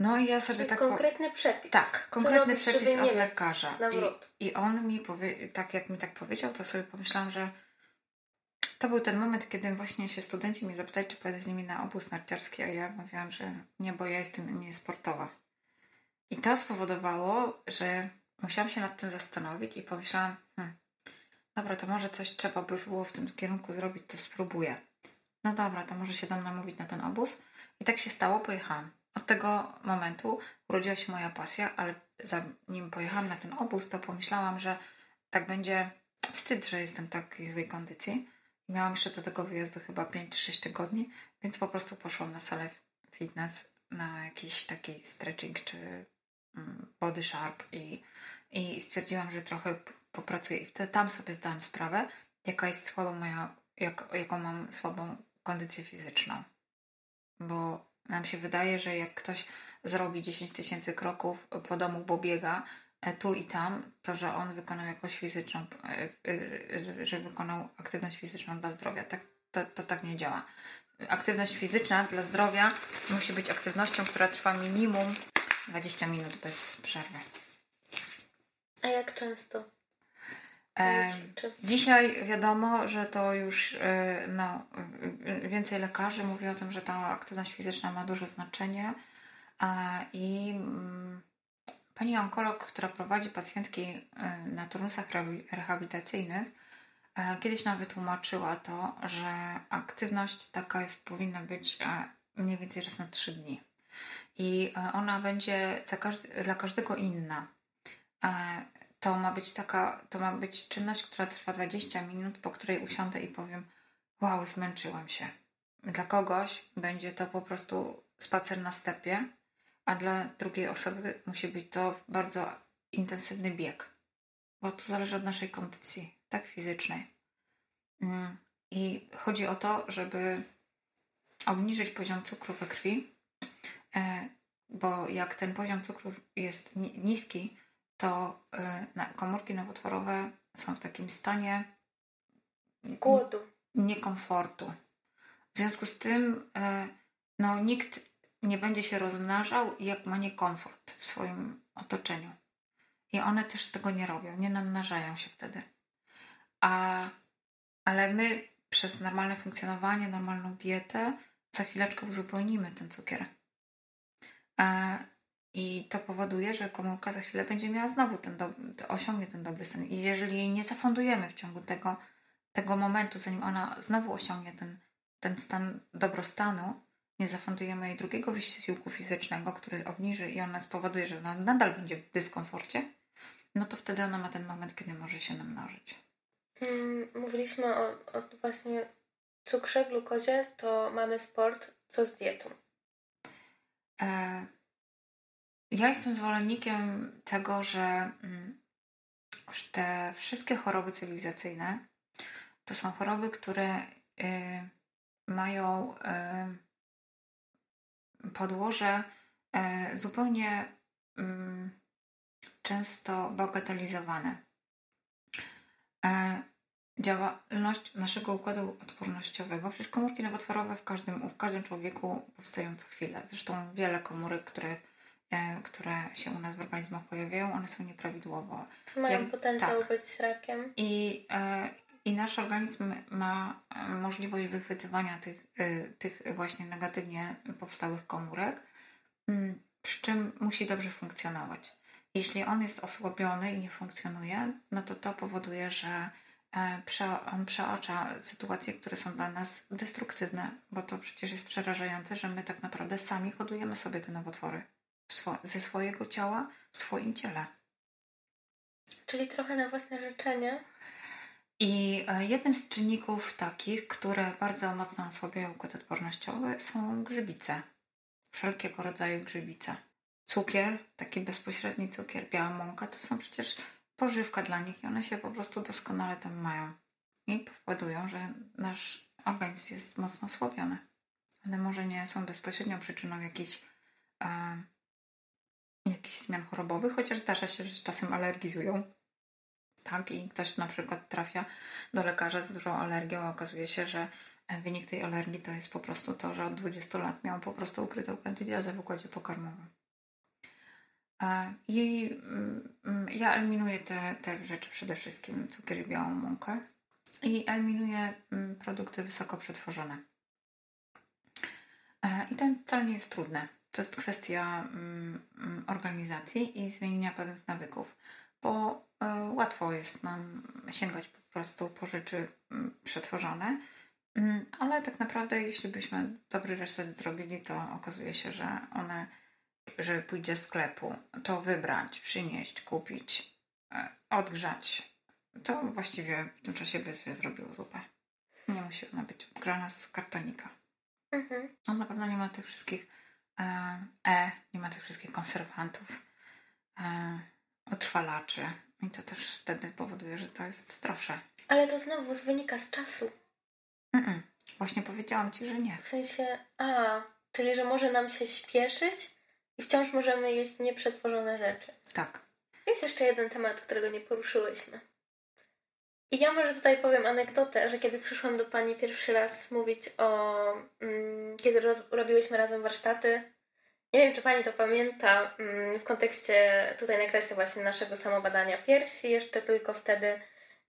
No i ja sobie Czyli tak... konkretny przepis. tak, konkretny robić, przepis od lekarza. I, I on mi powie, tak jak mi tak powiedział, to sobie pomyślałam, że to był ten moment, kiedy właśnie się studenci mnie zapytali, czy pojadę z nimi na obóz narciarski, a ja mówiłam, że nie, bo ja jestem niesportowa. I to spowodowało, że musiałam się nad tym zastanowić i pomyślałam, hmm, dobra, to może coś trzeba by było w tym kierunku zrobić, to spróbuję. No dobra, to może się dam namówić na ten obóz. I tak się stało, pojechałam. od tego momentu urodziła się moja pasja, ale zanim pojechałam na ten obóz, to pomyślałam, że tak będzie wstyd, że jestem w takiej złej kondycji. Miałam jeszcze do tego wyjazdu chyba 5 czy 6 tygodni, więc po prostu poszłam na salę fitness, na jakiś taki stretching czy mm, body sharp i, i stwierdziłam, że trochę popracuję. I wtedy tam sobie zdałam sprawę, jaka jest słaba moja, jak, jaką mam słabą kondycję fizyczną. Bo nam się wydaje, że jak ktoś zrobi 10 tysięcy kroków po domu, bo biega e, tu i tam, to że on wykonał jakąś fizyczną, e, e, że wykonał aktywność fizyczną dla zdrowia. Tak, to, to tak nie działa. Aktywność fizyczna dla zdrowia musi być aktywnością, która trwa minimum 20 minut bez przerwy. A jak często? E, dzisiaj wiadomo, że to już e, no, więcej lekarzy mówi o tym, że ta aktywność fizyczna ma duże znaczenie i mm, pani onkolog, która prowadzi pacjentki e, na turnusach rehabilitacyjnych, kiedyś nam wytłumaczyła to, że aktywność taka jest, powinna być mniej więcej raz na trzy dni. I ona będzie każdy, dla każdego inna to ma być taka, to ma być czynność, która trwa 20 minut, po której usiądę i powiem, wow, zmęczyłam się. Dla kogoś będzie to po prostu spacer na stepie, a dla drugiej osoby musi być to bardzo intensywny bieg, bo to zależy od naszej kondycji, tak fizycznej. Mm, I chodzi o to, żeby obniżyć poziom cukru we krwi, e, bo jak ten poziom cukru jest niski, to y, komórki nowotworowe są w takim stanie głodu, niekomfortu. W związku z tym y, no, nikt nie będzie się rozmnażał, jak ma niekomfort w swoim otoczeniu. I one też tego nie robią, nie namnażają się wtedy. A, ale my przez normalne funkcjonowanie, normalną dietę za chwileczkę uzupełnimy ten cukier. I to powoduje, że komórka za chwilę będzie miała znowu ten do, osiągnie ten dobry stan. I jeżeli jej nie zafundujemy w ciągu tego, tego momentu, zanim ona znowu osiągnie ten, ten stan dobrostanu, nie zafundujemy jej drugiego wysiłku fizycznego, który obniży i ona spowoduje, że ona nadal będzie w dyskomforcie, no to wtedy ona ma ten moment, kiedy może się namnożyć. Hmm, mówiliśmy o, o właśnie cukrze, glukozie, to mamy sport, co z dietą? E, ja jestem zwolennikiem tego, że mm, te wszystkie choroby cywilizacyjne to są choroby, które y, mają y, podłoże y, zupełnie mm, często bagatelizowane. Działalność naszego układu odpornościowego, przecież komórki nowotworowe w każdym, w każdym człowieku powstają co chwilę. Zresztą wiele komórek, które które się u nas w organizmach pojawiają, one są nieprawidłowo. Mają Jak, potencjał tak. być rakiem. I, e, I nasz organizm ma e, możliwość wychwytywania tych, tych właśnie negatywnie powstałych komórek, mm, przy czym musi dobrze funkcjonować. Jeśli on jest osłabiony i nie funkcjonuje, no to to powoduje, że on przeocza sytuacje, które są dla nas destruktywne, bo to przecież jest przerażające, że my tak naprawdę sami hodujemy sobie te nowotwory ze swojego ciała w swoim ciele. Czyli trochę na własne życzenie. I e, jednym z czynników takich, które bardzo mocno osłabiają układ odpornościowy, są grzybice. Wszelkiego rodzaju grzybice. Cukier, taki bezpośredni cukier, biała mąka, to są przecież pożywka dla nich i one się po prostu doskonale tam mają. I powodują, że nasz organizm jest mocno osłabiony. One może nie są bezpośrednią przyczyną jakichś e, jakichś zmian chorobowych, chociaż zdarza się, że czasem alergizują. Tak, i ktoś na przykład trafia do lekarza z dużą alergią, a okazuje się, że wynik tej alergii to jest po prostu to, że od 20 lat miał po prostu ukrytą kandydiozę w układzie pokarmowym. I mm, ja eliminuję te, te rzeczy przede wszystkim, cukier i białą mąkę i eliminuję mm, produkty wysoko przetworzone. I to wcale nie jest trudne. To jest kwestia mm, mm, organizacji i zmienienia pewnych nawyków, bo e, łatwo jest nam sięgać po prostu po rzeczy mm, przetworzone ale tak naprawdę, jeśli byśmy dobry reset zrobili, to okazuje się, że one, że pójść do sklepu, to wybrać, przynieść, kupić, e, odgrzać, to właściwie w tym czasie by sobie zrobiło zupę. Nie musi ona być odgrzana z kartonika. Mhm. On na pewno nie ma tych wszystkich e, e nie ma tych wszystkich konserwantów, e, utrwalaczy. I to też wtedy powoduje, że to jest zdrowsze. Ale to znowu wynika z czasu. Mm-mm. Właśnie powiedziałam ci, że nie. W sensie, a, czyli że może nam się śpieszyć i wciąż możemy jeść nieprzetworzone rzeczy. Tak. Jest jeszcze jeden temat, którego nie poruszyłyśmy. I ja może tutaj powiem anegdotę, że kiedy przyszłam do Pani pierwszy raz mówić o... Mm, kiedy roz, robiłyśmy razem warsztaty, nie wiem, czy Pani to pamięta, mm, w kontekście tutaj nakreślę właśnie naszego samobadania piersi, jeszcze tylko wtedy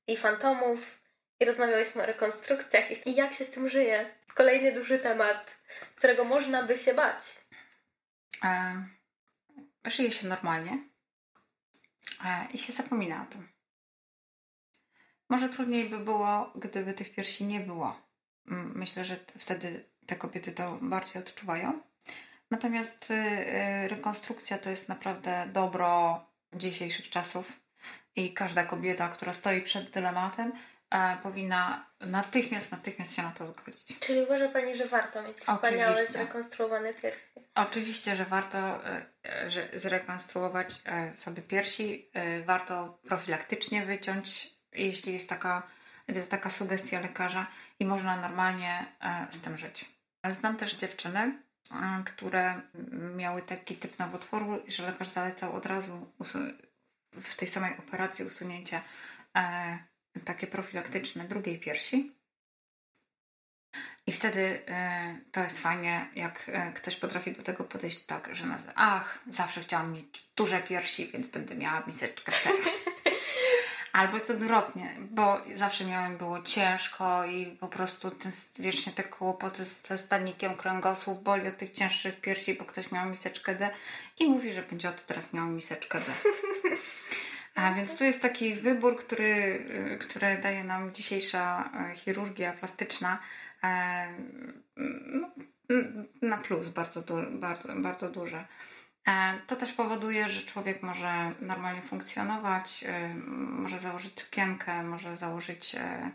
i fantomów, i rozmawiałyśmy o rekonstrukcjach i jak się z tym żyje. Kolejny duży temat, którego można by się bać. E, żyje się normalnie e, i się zapomina o tym. Może trudniej by było, gdyby tych piersi nie było. Myślę, że wtedy te kobiety to bardziej odczuwają. Natomiast y, y, rekonstrukcja to jest naprawdę dobro dzisiejszych czasów i każda kobieta, która stoi przed dylematem, e, powinna natychmiast, natychmiast się na to zgodzić. Czyli uważa Pani, że warto mieć wspaniałe, Oczywiście. zrekonstruowane piersi? Oczywiście, że warto e, e, że zrekonstruować sobie piersi. Warto profilaktycznie wyciąć, jeśli jest taka, taka sugestia lekarza i można normalnie e, z tym żyć. Ale znam też dziewczyny, e, które miały taki typ nowotworu, że lekarz zalecał od razu w tej samej operacji usunięcie e, takie profilaktyczne drugiej piersi. I wtedy to jest fajnie, jak ktoś potrafi do tego podejść tak, że nazywa, ach, zawsze chciałam mieć duże piersi, więc będę miała miseczkę. [laughs] Albo jest odwrotnie, bo zawsze miałem było ciężko i po prostu ten, wiecznie te kłopoty ze stanikiem kręgosłup boli od tych cięższych piersi, bo ktoś miał miseczkę D i mówi, że będzie od teraz miał miseczkę D. A więc to jest taki wybór, który, y, który daje nam dzisiejsza e, chirurgia plastyczna no, na plus bardzo, du- bardzo, bardzo duże. E, To też powoduje, że człowiek może normalnie funkcjonować, e, może założyć sukienkę, może założyć. e,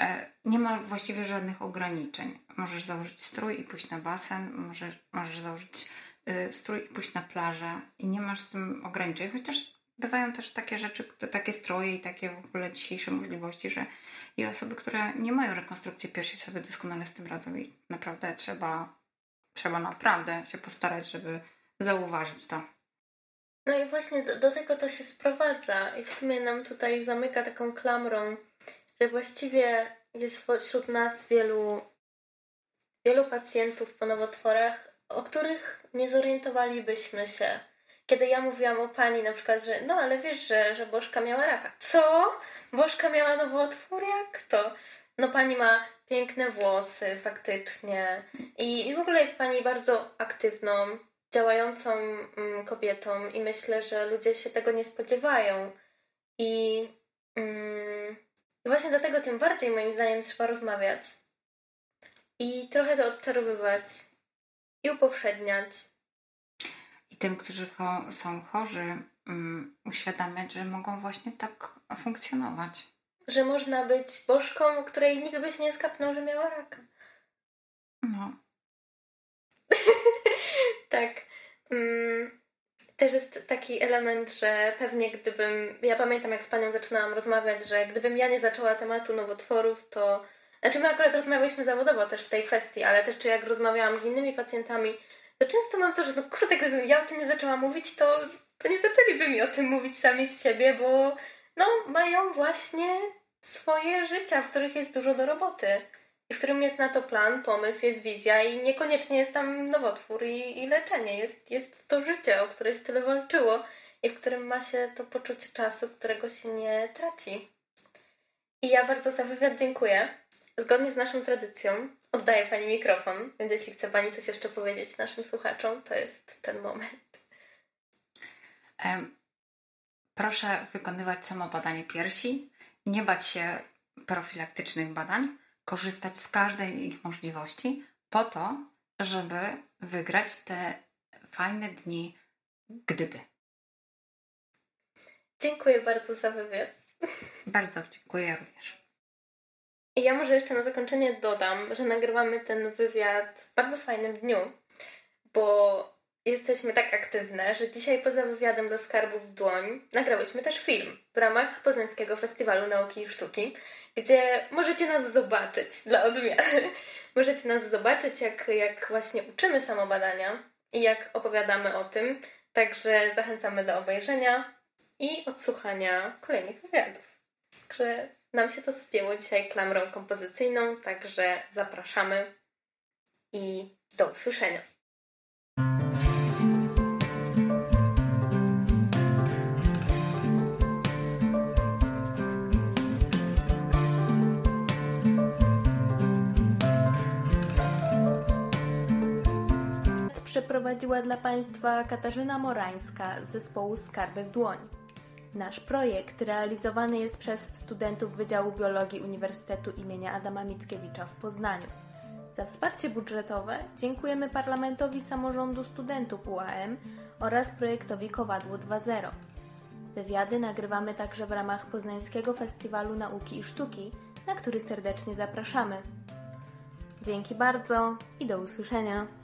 e, Nie ma właściwie żadnych ograniczeń. Możesz założyć strój i pójść na basen, możesz, możesz założyć e, strój i pójść na plażę i nie masz z tym ograniczeń. Chociaż bywają też takie rzeczy, takie stroje i takie w ogóle dzisiejsze możliwości, że i osoby, które nie mają rekonstrukcji piersi sobie doskonale z tym radzą i naprawdę trzeba, trzeba naprawdę się postarać, żeby zauważyć to. No i właśnie do, do tego to się sprowadza i w sumie nam tutaj zamyka taką klamrą, że właściwie jest wśród nas wielu, wielu pacjentów po nowotworach, o których nie zorientowalibyśmy się. Kiedy ja mówiłam o pani na przykład, że no ale wiesz, że, że Bożka miała raka. Co? Bożka miała nowotwór? Jak to? No pani ma piękne włosy faktycznie i, i w ogóle jest pani bardzo aktywną, działającą mm, kobietą i myślę, że ludzie się tego nie spodziewają. I, mm, i właśnie dlatego tym bardziej moim zdaniem trzeba rozmawiać i trochę to odczarowywać i upowszedniać. I tym, którzy cho- są chorzy, um, uświadamiać, że mogą właśnie tak funkcjonować. Że można być bożką, której nikt by się nie skapnął, że miała raka. No. [laughs] Tak. Mm, też jest taki element, że pewnie gdybym. Ja pamiętam, jak z panią zaczynałam rozmawiać, że gdybym ja nie zaczęła tematu nowotworów, to. Znaczy, my akurat rozmawialiśmy zawodowo też w tej kwestii, ale też czy jak rozmawiałam z innymi pacjentami, to często mam to, że no kurde, gdybym ja o tym nie zaczęła mówić, to, to nie zaczęliby mi o tym mówić sami z siebie, bo no, mają właśnie swoje życia, w których jest dużo do roboty. W którym jest na to plan, pomysł, jest wizja i niekoniecznie jest tam nowotwór i, i leczenie. Jest, jest to życie, o które się tyle walczyło i w którym ma się to poczucie czasu, którego się nie traci. I ja bardzo za wywiad dziękuję. Zgodnie z naszą tradycją oddaję Pani mikrofon, więc jeśli chce Pani coś jeszcze powiedzieć naszym słuchaczom, to jest ten moment. Proszę wykonywać samobadanie piersi, nie bać się profilaktycznych badań, korzystać z każdej ich możliwości po to, żeby wygrać te fajne dni, gdyby. Dziękuję bardzo za wywiad. Bardzo dziękuję również. Ja może jeszcze na zakończenie dodam, że nagrywamy ten wywiad w bardzo fajnym dniu, bo jesteśmy tak aktywne, że dzisiaj poza wywiadem do skarbów w dłoń nagrałyśmy też film w ramach Poznańskiego Festiwalu Nauki i Sztuki, gdzie możecie nas zobaczyć dla odmiany. [laughs] możecie nas zobaczyć, jak, jak właśnie uczymy samobadania i jak opowiadamy o tym. Także zachęcamy do obejrzenia i odsłuchania kolejnych wywiadów. Także nam się to spięło dzisiaj klamrą kompozycyjną, także zapraszamy i do usłyszenia. Przeprowadziła dla Państwa Katarzyna Morańska z zespołu Skarby w Dłoń. Nasz projekt realizowany jest przez studentów Wydziału Biologii Uniwersytetu im. Adama Mickiewicza w Poznaniu. Za wsparcie budżetowe dziękujemy Parlamentowi Samorządu Studentów UAM oraz projektowi Kowadło 2.0. Wywiady nagrywamy także w ramach Poznańskiego Festiwalu Nauki i Sztuki, na który serdecznie zapraszamy. Dzięki bardzo i do usłyszenia.